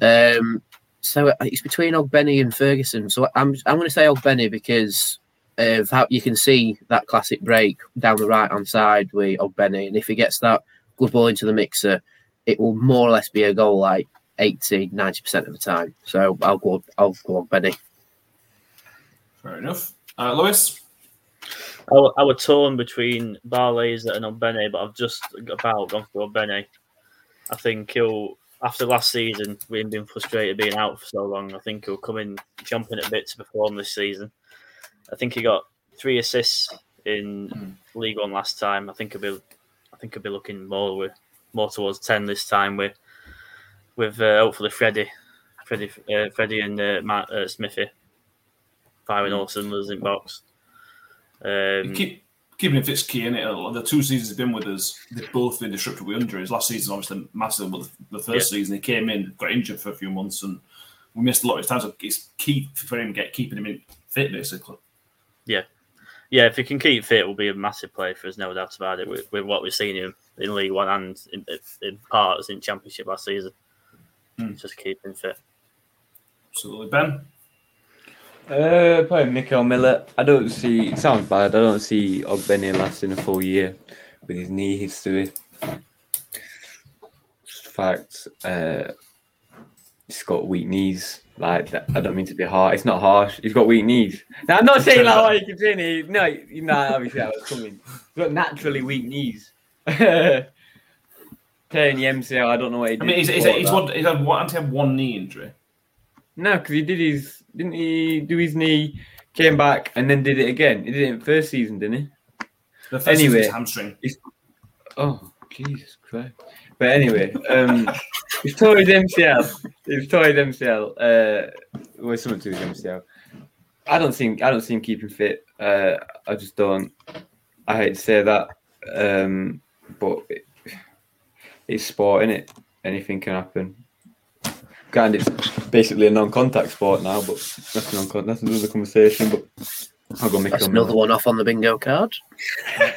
Um, so it's between Ogbene and Ferguson. So I'm I'm going to say Ogbene because of how you can see that classic break down the right hand side with Ogbene, and if he gets that good ball into the mixer, it will more or less be a goal like 80 90 percent of the time. So I'll go I'll go on Benny. Fair enough. Uh, Lewis? I, wa- I was torn between Barlaser and Ogbene, but I've just about gone for Ogbene. I think he'll, after last season, with him being frustrated being out for so long, I think he'll come in jumping a bit to perform this season. I think he got three assists in League One last time. I think he'll be, I think he'll be looking more with more towards ten this time with, with uh, hopefully Freddie, Freddie, uh, Freddie and uh, Matt uh, Smithy firing all cylinders in box. Um, Keep, keeping him fit's key, innit? Uh, The two seasons he's been with us, they've both been disrupted with injuries. Last season, obviously, massive, but the first season, he came in, got injured for a few months, and we missed a lot of his time. So it's key for him to get keeping him in fit, basically. yeah, yeah. If he can keep fit, it will be a massive play for us, no doubt about it. With, with what we've seen him in League One and in, in parts in Championship last season, Hmm. just keeping fit. Absolutely. Ben? Uh, probably Mickel Miller. I don't see. It sounds bad. I don't see Ogbene lasting a full year with his knee history. Just fact. Uh, he's got weak knees. Like. I don't mean to be harsh. It's not harsh. He's got weak knees. Now I'm not saying like oh, you can say. No, you know, obviously I was coming. He's got naturally weak knees. Tearing the MCL. I don't know what he did. I mean, he's, he's, he's, one, he's had one, had one knee injury. No, because he did his didn't he do his knee, came back and then did it again. He did it in first season, didn't he? The first Anyway. hamstring. Oh, Jesus Christ. But anyway, um he's tore his MCL. He's tore his MCL. Uh well something to his MCL. I don't think I don't see him keeping fit. Uh I just don't I hate to say that. Um but it, it's sport, is it? Anything can happen. And it's basically a non-contact sport now, but that's non that's another conversation. But I'll go make That's another one off on the bingo card.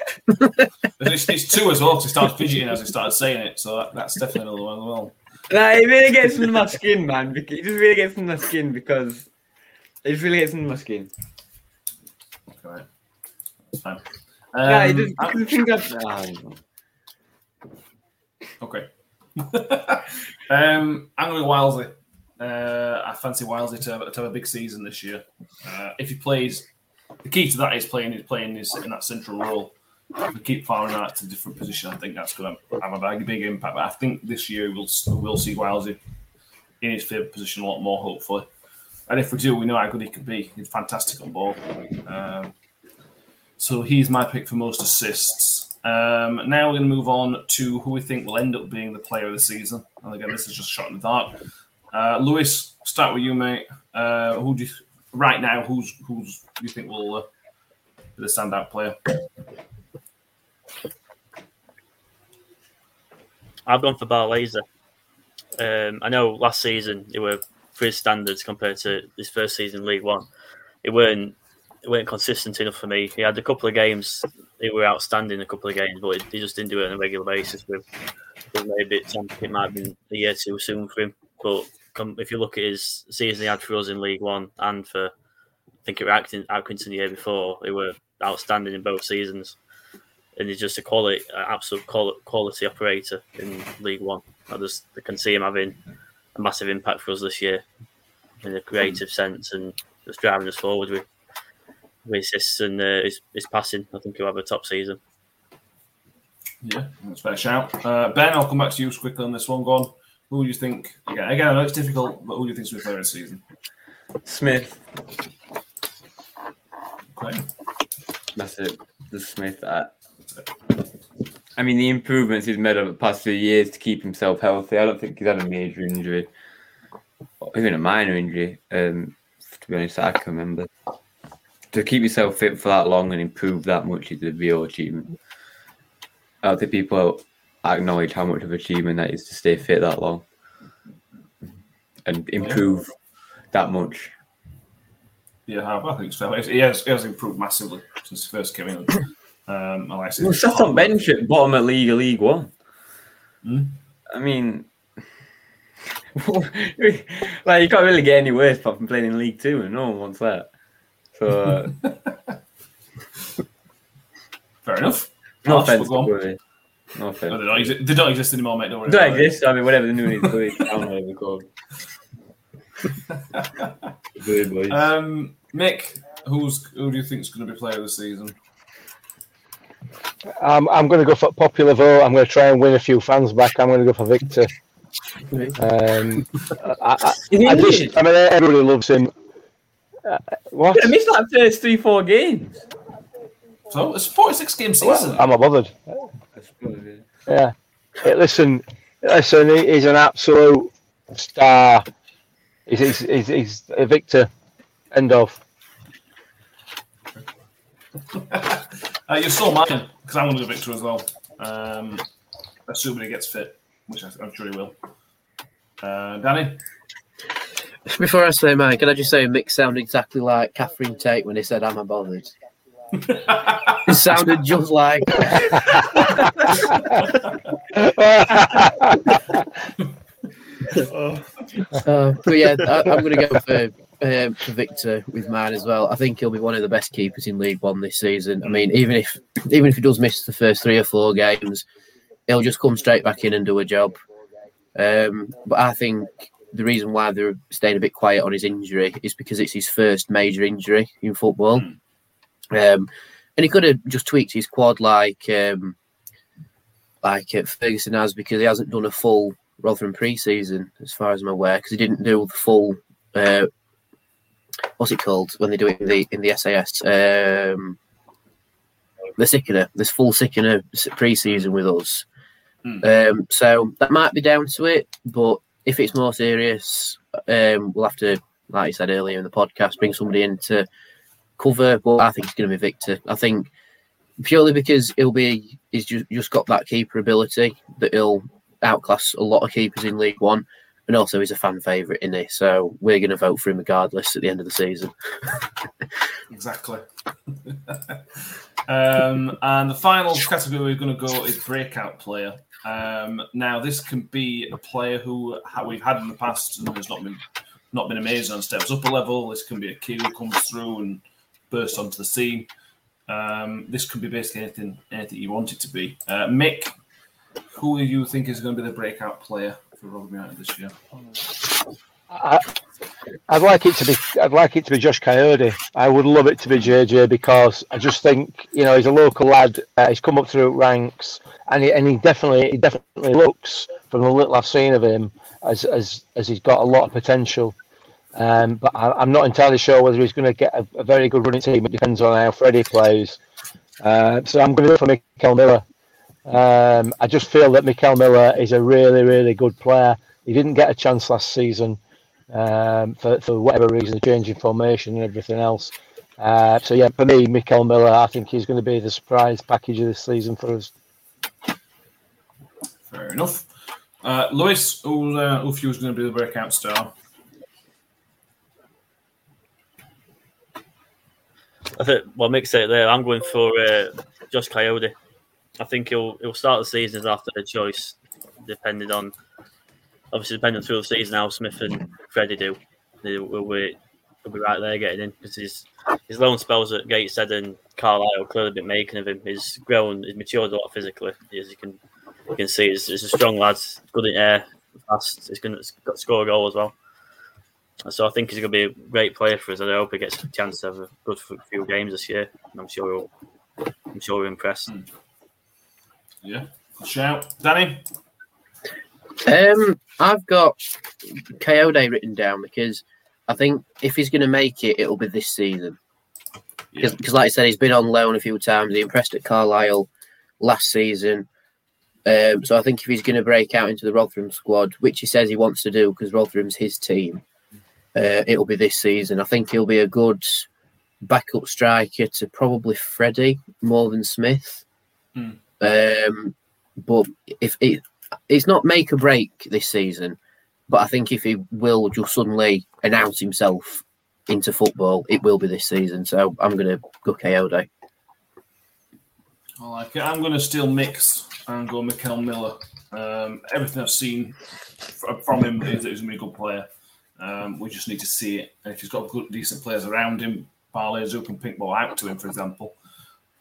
It's, it's two as well, because he started fidgeting as he started saying it. So that, that's definitely another one as well. Nah, it really gets under my skin, man. bec- It just really gets under my skin because it really gets under my skin. Okay. That's fine. nah, it Um, just, I just think that's. I don't know. Okay. um, I'm going Wilesy. Uh, I fancy Wilesy to have, to have a big season this year. Uh, if he plays, the key to that is playing is playing is in that central role. If we keep firing out to different position, I think that's going to have a big, impact. But I think this year we'll we'll see Wilesy in his favourite position a lot more, hopefully. And if we do, we know how good he can be. He's fantastic on ball. Um, so he's my pick for most assists. Um, now we're going to move on to who we think will end up being the player of the season. And again, this is just shot in the dark. Uh, Lewis, start with you, mate. Uh, who do you, right now? Who's who's do you think will uh, be the standout player? I've gone for Barlaser. Um, I know last season it were his standards compared to this first season League One. It weren't it weren't consistent enough for me. He had a couple of games they were outstanding a couple of games, but he just didn't do it on a regular basis. With, maybe it, it might have been a year too soon for him. But um, if you look at his season he had for us in League One and for I think it was Atkin- Accrington the year before, they were outstanding in both seasons. And he's just a quality, absolute quality operator in League One. I just I can see him having a massive impact for us this year in a creative sense and just driving us forward with, with assists and uh, his, his passing. I think he'll have a top season. Yeah, that's a fair shout. Uh, ben, I'll come back to you quickly on this one. Go on. Who do you think? Again, again, I know it's difficult, but who do you think's going to be player of the season? Smith. Okay. That's it. The Smith. Uh, I mean, the improvements he's made over the past few years to keep himself healthy. I don't think he's had a major injury, or even a minor injury. Um, to be honest, I can remember. To keep yourself fit for that long and improve that much is a real achievement. I think people acknowledge how much of an achievement that is to stay fit that long and improve that much. Yeah, I think it's fair. He has, he has improved massively since he first came in. Um, like Well, sat on bench at bottom of league, League One. Hmm? I mean, like you can't really get any worse apart from playing in League Two, and no one wants that. So, Fair enough. No Harsh, offense, but go on. No No, offense. they, don't exist, they don't exist anymore, mate. Don't worry. Don't about it. exist. I mean, whatever the new name is, Bury Town, whatever they're called. Bury boys. Um, Mick, who's who do you think is going to be player of the season? I'm, I'm going to go for popular vote. I'm going to try and win a few fans back. I'm going to go for Viktor. Um, I, I, I, just. I mean, everybody loves him. Uh, what? I missed like first three, four games. So it's a 46 game season. I'm not bothered. Yeah. Yeah. Hey, listen, listen. He's an absolute star. He's, he's, he's, he's a Victor. End of. Uh, you saw mine because I'm going to go Viktor as well. Um, assuming he gets fit, which I- I'm sure he will. Uh, Danny, Before I say mine, can I just say Mick sounded exactly like Catherine Tate when he said, "I'm I bothered?" It sounded just like. Uh, but yeah, I, I'm going to go for, um, for Viktor with mine as well. I think he'll be one of the best keepers in League One this season. I mean, even if even if he does miss the first three or four games, he'll just come straight back in and do a job. Um, but I think the reason why they're staying a bit quiet on his injury is because it's his first major injury in football. Um, and he could have just tweaked his quad like um, like uh, Ferguson has because he hasn't done a full Rotherham pre-season, as far as I'm aware, because he didn't do the full. Uh, what's it called when they do it in the in the SAS? Um, the sickener, this full sickener pre-season with us. Hmm. Um, so that might be down to it, but if it's more serious, um, we'll have to, like I said earlier in the podcast, bring somebody in to cover. But I think it's going to be Viktor. I think purely because he'll be he's just, just got that keeper ability that he'll outclass a lot of keepers in League One, and also he's a fan favourite in it. So we're going to vote for him regardless at the end of the season. exactly. um, and the final category we're going to go is breakout player. Um, now, this can be a player who we've had in the past and has not been not been amazing and steps up a level. This can be a key who comes through and bursts onto the scene. Um, this could be basically anything anything you want it to be. Uh, Mick, who do you think is going to be the breakout player for Rotherham United this year? I, I'd like it to be. I'd like it to be Josh Kayode. I would love it to be JJ because I just think you know he's a local lad. Uh, he's come up through ranks, and he, and he definitely he definitely looks from the little I've seen of him as as as he's got a lot of potential. Um, but I, I'm not entirely sure whether he's going to get a, a very good running team. It depends on how Freddie plays. Uh, so I'm going to go for Mickel Miller. Um, I just feel that Mickel Miller is a really, really good player. He didn't get a chance last season um, for, for whatever reason, the change in formation and everything else. Uh, so yeah, for me, Mickel Miller, I think he's going to be the surprise package of this season for us. Fair enough. Uh, Lewis, who, uh, who feels going to be the breakout star? I think well, Mick said it there. I'm going for uh, Josh Kayode. I think he'll he'll start the season as after the choice, depending on obviously depending through the season how Smith and Freddie do. Will be will be right there getting in because his his loan spells at Gateshead and Carlisle clearly been making of him. He's grown, he's matured a lot physically, as you can you can see. He's, he's a strong lad, good in air, fast. He's going to score a goal as well. So I think he's going to be a great player for us. I hope he gets a chance to have a good few games this year. And I'm sure he'll, I'm sure he'll impress. Hmm. Yeah, good shout. Danny? Um, I've got Kayode written down because I think if he's going to make it, it'll be this season. Yeah. Because, like I said, he's been on loan a few times. He impressed at Carlisle last season. Um, so I think if he's going to break out into the Rotherham squad, which he says he wants to do because Rotherham's his team, uh, it'll be this season. I think he'll be a good backup striker to probably Freddie more than Smith. Hmm. Um, but if it, it's not make or break this season, but I think if he will just suddenly announce himself into football, it will be this season. So I'm going to go Kayode. I like it. I'm going to still mix and go Mickel Miller. Um, everything I've seen from him is that he's going to be a good player. Um, we just need to see it. And if he's got good, decent players around him, parlays who can pink ball out to him, for example,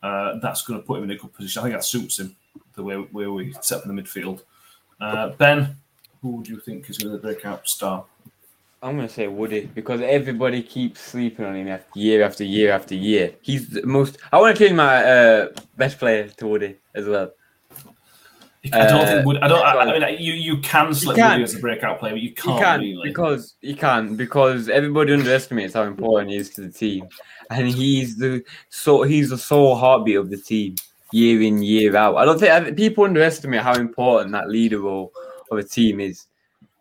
uh, that's going to put him in a good position. I think that suits him the way where we set up in the midfield. Uh, ben, who do you think is going to be the breakout star? I'm gonna say Woody because everybody keeps sleeping on him after year after year after year. He's the most. I want to change my uh, best player to Woody as well. I don't Uh, think Wood, I don't. I, I mean, you you can select can. Woody as a breakout player, but you You can't, can't really. because you can't because everybody underestimates how important he is to the team, and he's the so he's the sole heartbeat of the team year in year out. I don't think I- people underestimate how important that leader role of a team is.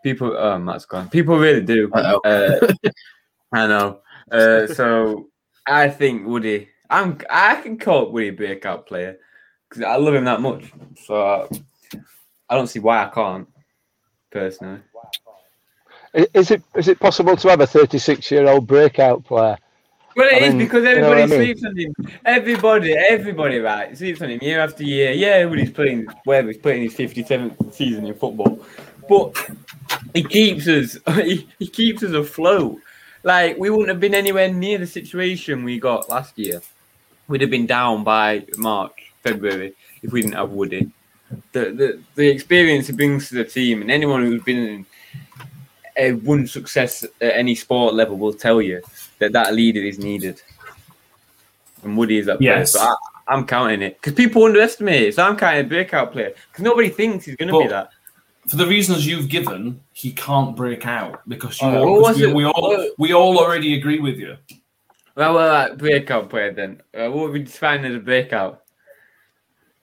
People, oh, Matt's gone. People really do. Uh-oh. Uh, I know. Uh, so I think Woody. I'm. I can call Woody a breakout player because I love him that much. So uh, I don't see why I can't personally. I- Is it is it possible to have a 36 year old breakout player? Well, it I is mean, because you know everybody I mean? sleeps on him. Everybody, everybody, right, sleeps on him year after year. Yeah, he's playing, whether he's playing his 57th season in football, but he keeps us, he, he keeps us afloat. Like we wouldn't have been anywhere near the situation we got last year. We'd have been down by March, February if we didn't have Woody. The the, the experience he brings to the team, and anyone who's been in a one success at any sport level will tell you that that leader is needed. And Woody is that player. Yes. So I, I'm counting it because people underestimate it. So I'm counting a breakout player because nobody thinks he's going to be that. For the reasons you've given, he can't break out because you Oh, all, we, we all we all already agree with you. Well, well, that breakout player then. Uh, what would we define as a breakout?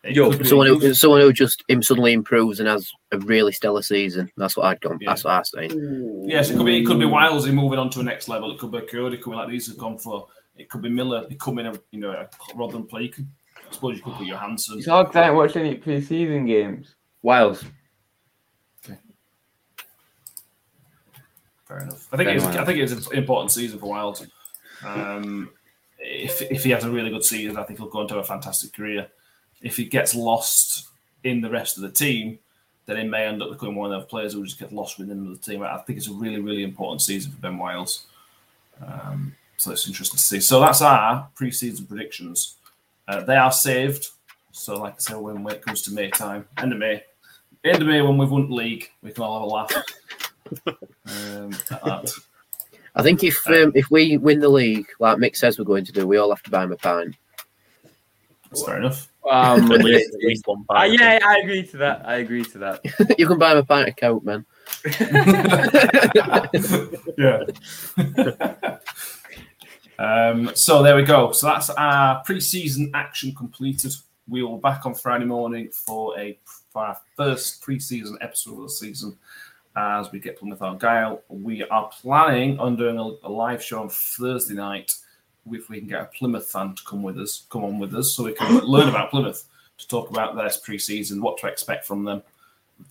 It Yo, Someone who, someone who just him suddenly improves and has a really stellar season. That's what I'd gone. Yeah. That's what I say. Yes, it could be. It could be Wilesy moving on to a next level. It could be Cody coming like these have gone for. It could be Miller becoming a you know a Rotherham player. You could, I suppose you could put Johansson. It's hard to watch any pre-season games. Wiles. Fair enough. I think it's, I think it's an important season for Wiles. Um, if if he has a really good season, I think he'll go into a fantastic career. If he gets lost in the rest of the team, then he may end up becoming one of those players who just get lost within the team. I think it's a really really important season for Ben Wiles. Um, so it's interesting to see. So that's our pre-season predictions. Uh, they are saved. So like I said, when, when it comes to May time, end of May, end of May when we've won the league, we can all have a laugh. um, at that. I think if um, if we win the league, like Mick says we're going to do, we all have to buy him a pint. That's fair enough. Um, At least, at least one uh, yeah, I agree to that. I agree to that. you can buy him a pint of coke, man. yeah. um, so there we go. So that's our pre-season action completed. We will be back on Friday morning for a for our first pre-season episode of the season as we get Plymouth Argyle. We are planning on doing a, a live show on Thursday night if we can get a Plymouth fan to come with us, come on with us, so we can learn about Plymouth to talk about their pre-season, what to expect from them.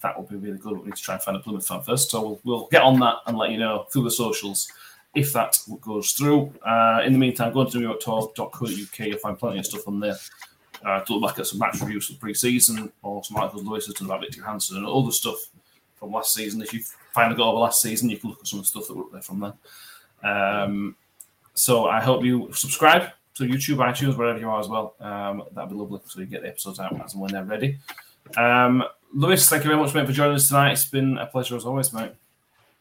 That will be really good. We need to try and find a Plymouth fan first, so we'll, we'll get on that and let you know through the socials if that goes through. Uh, in the meantime, go to newyorktalk.co.uk. You'll find plenty of stuff on there. Uh, to look back at some match reviews for pre-season or some articles Lewis has done about Viktor Johansson and other stuff from last season. If you find a goal over last season, you can look at some of the stuff that were up there from then. Um, so I hope you subscribe to YouTube, iTunes, wherever you are as well. Um, that'd be lovely. So you get the episodes out as and when they're ready. Um, Lewis, thank you very much, mate, for joining us tonight. It's been a pleasure as always, mate.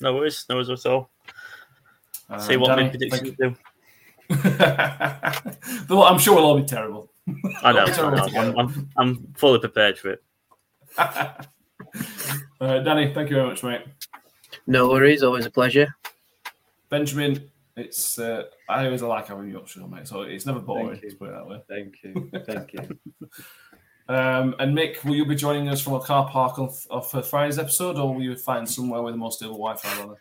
No worries, no worries at all. Uh, See what Danny, my predictions do. you. Well, I'm sure we'll all be terrible. I know. terrible I know. I'm, I'm, I'm fully prepared for it. uh, Danny, thank you very much, mate. No worries, always a pleasure. Benjamin, it's uh, I always like having you up, show, mate. So it's never boring. Thank you. Let's put it that way. Thank you. Thank you. Um, and Mick, will you be joining us from a car park on, of for Friday's episode, or will you find somewhere with a more stable Wi-Fi? Rather?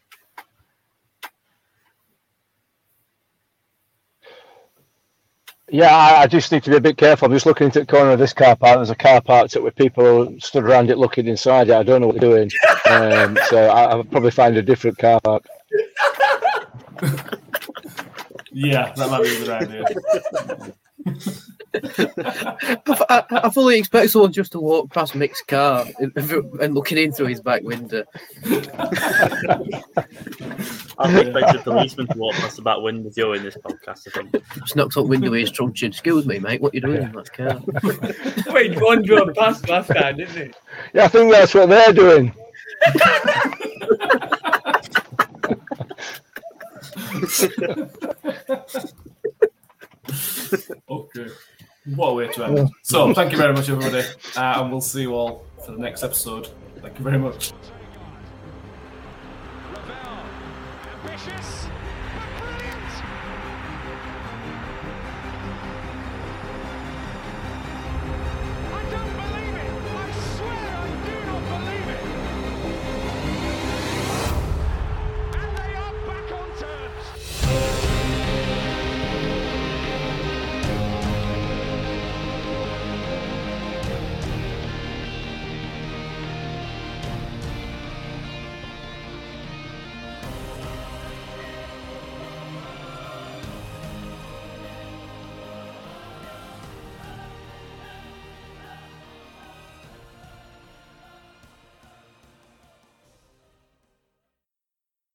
Yeah, I, I just need to be a bit careful. I'm just looking into the corner of this car park. There's a car park with people stood around it looking inside it. I don't know what they're doing. Um, so I, I'll probably find a different car park. Yeah, that might be a good idea. I, I, I fully expect someone just to walk past Mick's car and, and looking in through his back window. I I'll expecting a policeman to walk past the back window during this podcast. I think. Just knocked up window with his truncheon. Excuse me, mate. What are you doing? Let's go. Wait, one drove past last time, didn't it? Yeah, I think that's what they're doing. Okay. What a way to end. So, thank you very much, everybody. Uh, and we'll see you all for the next episode. Thank you very much. Ambitious,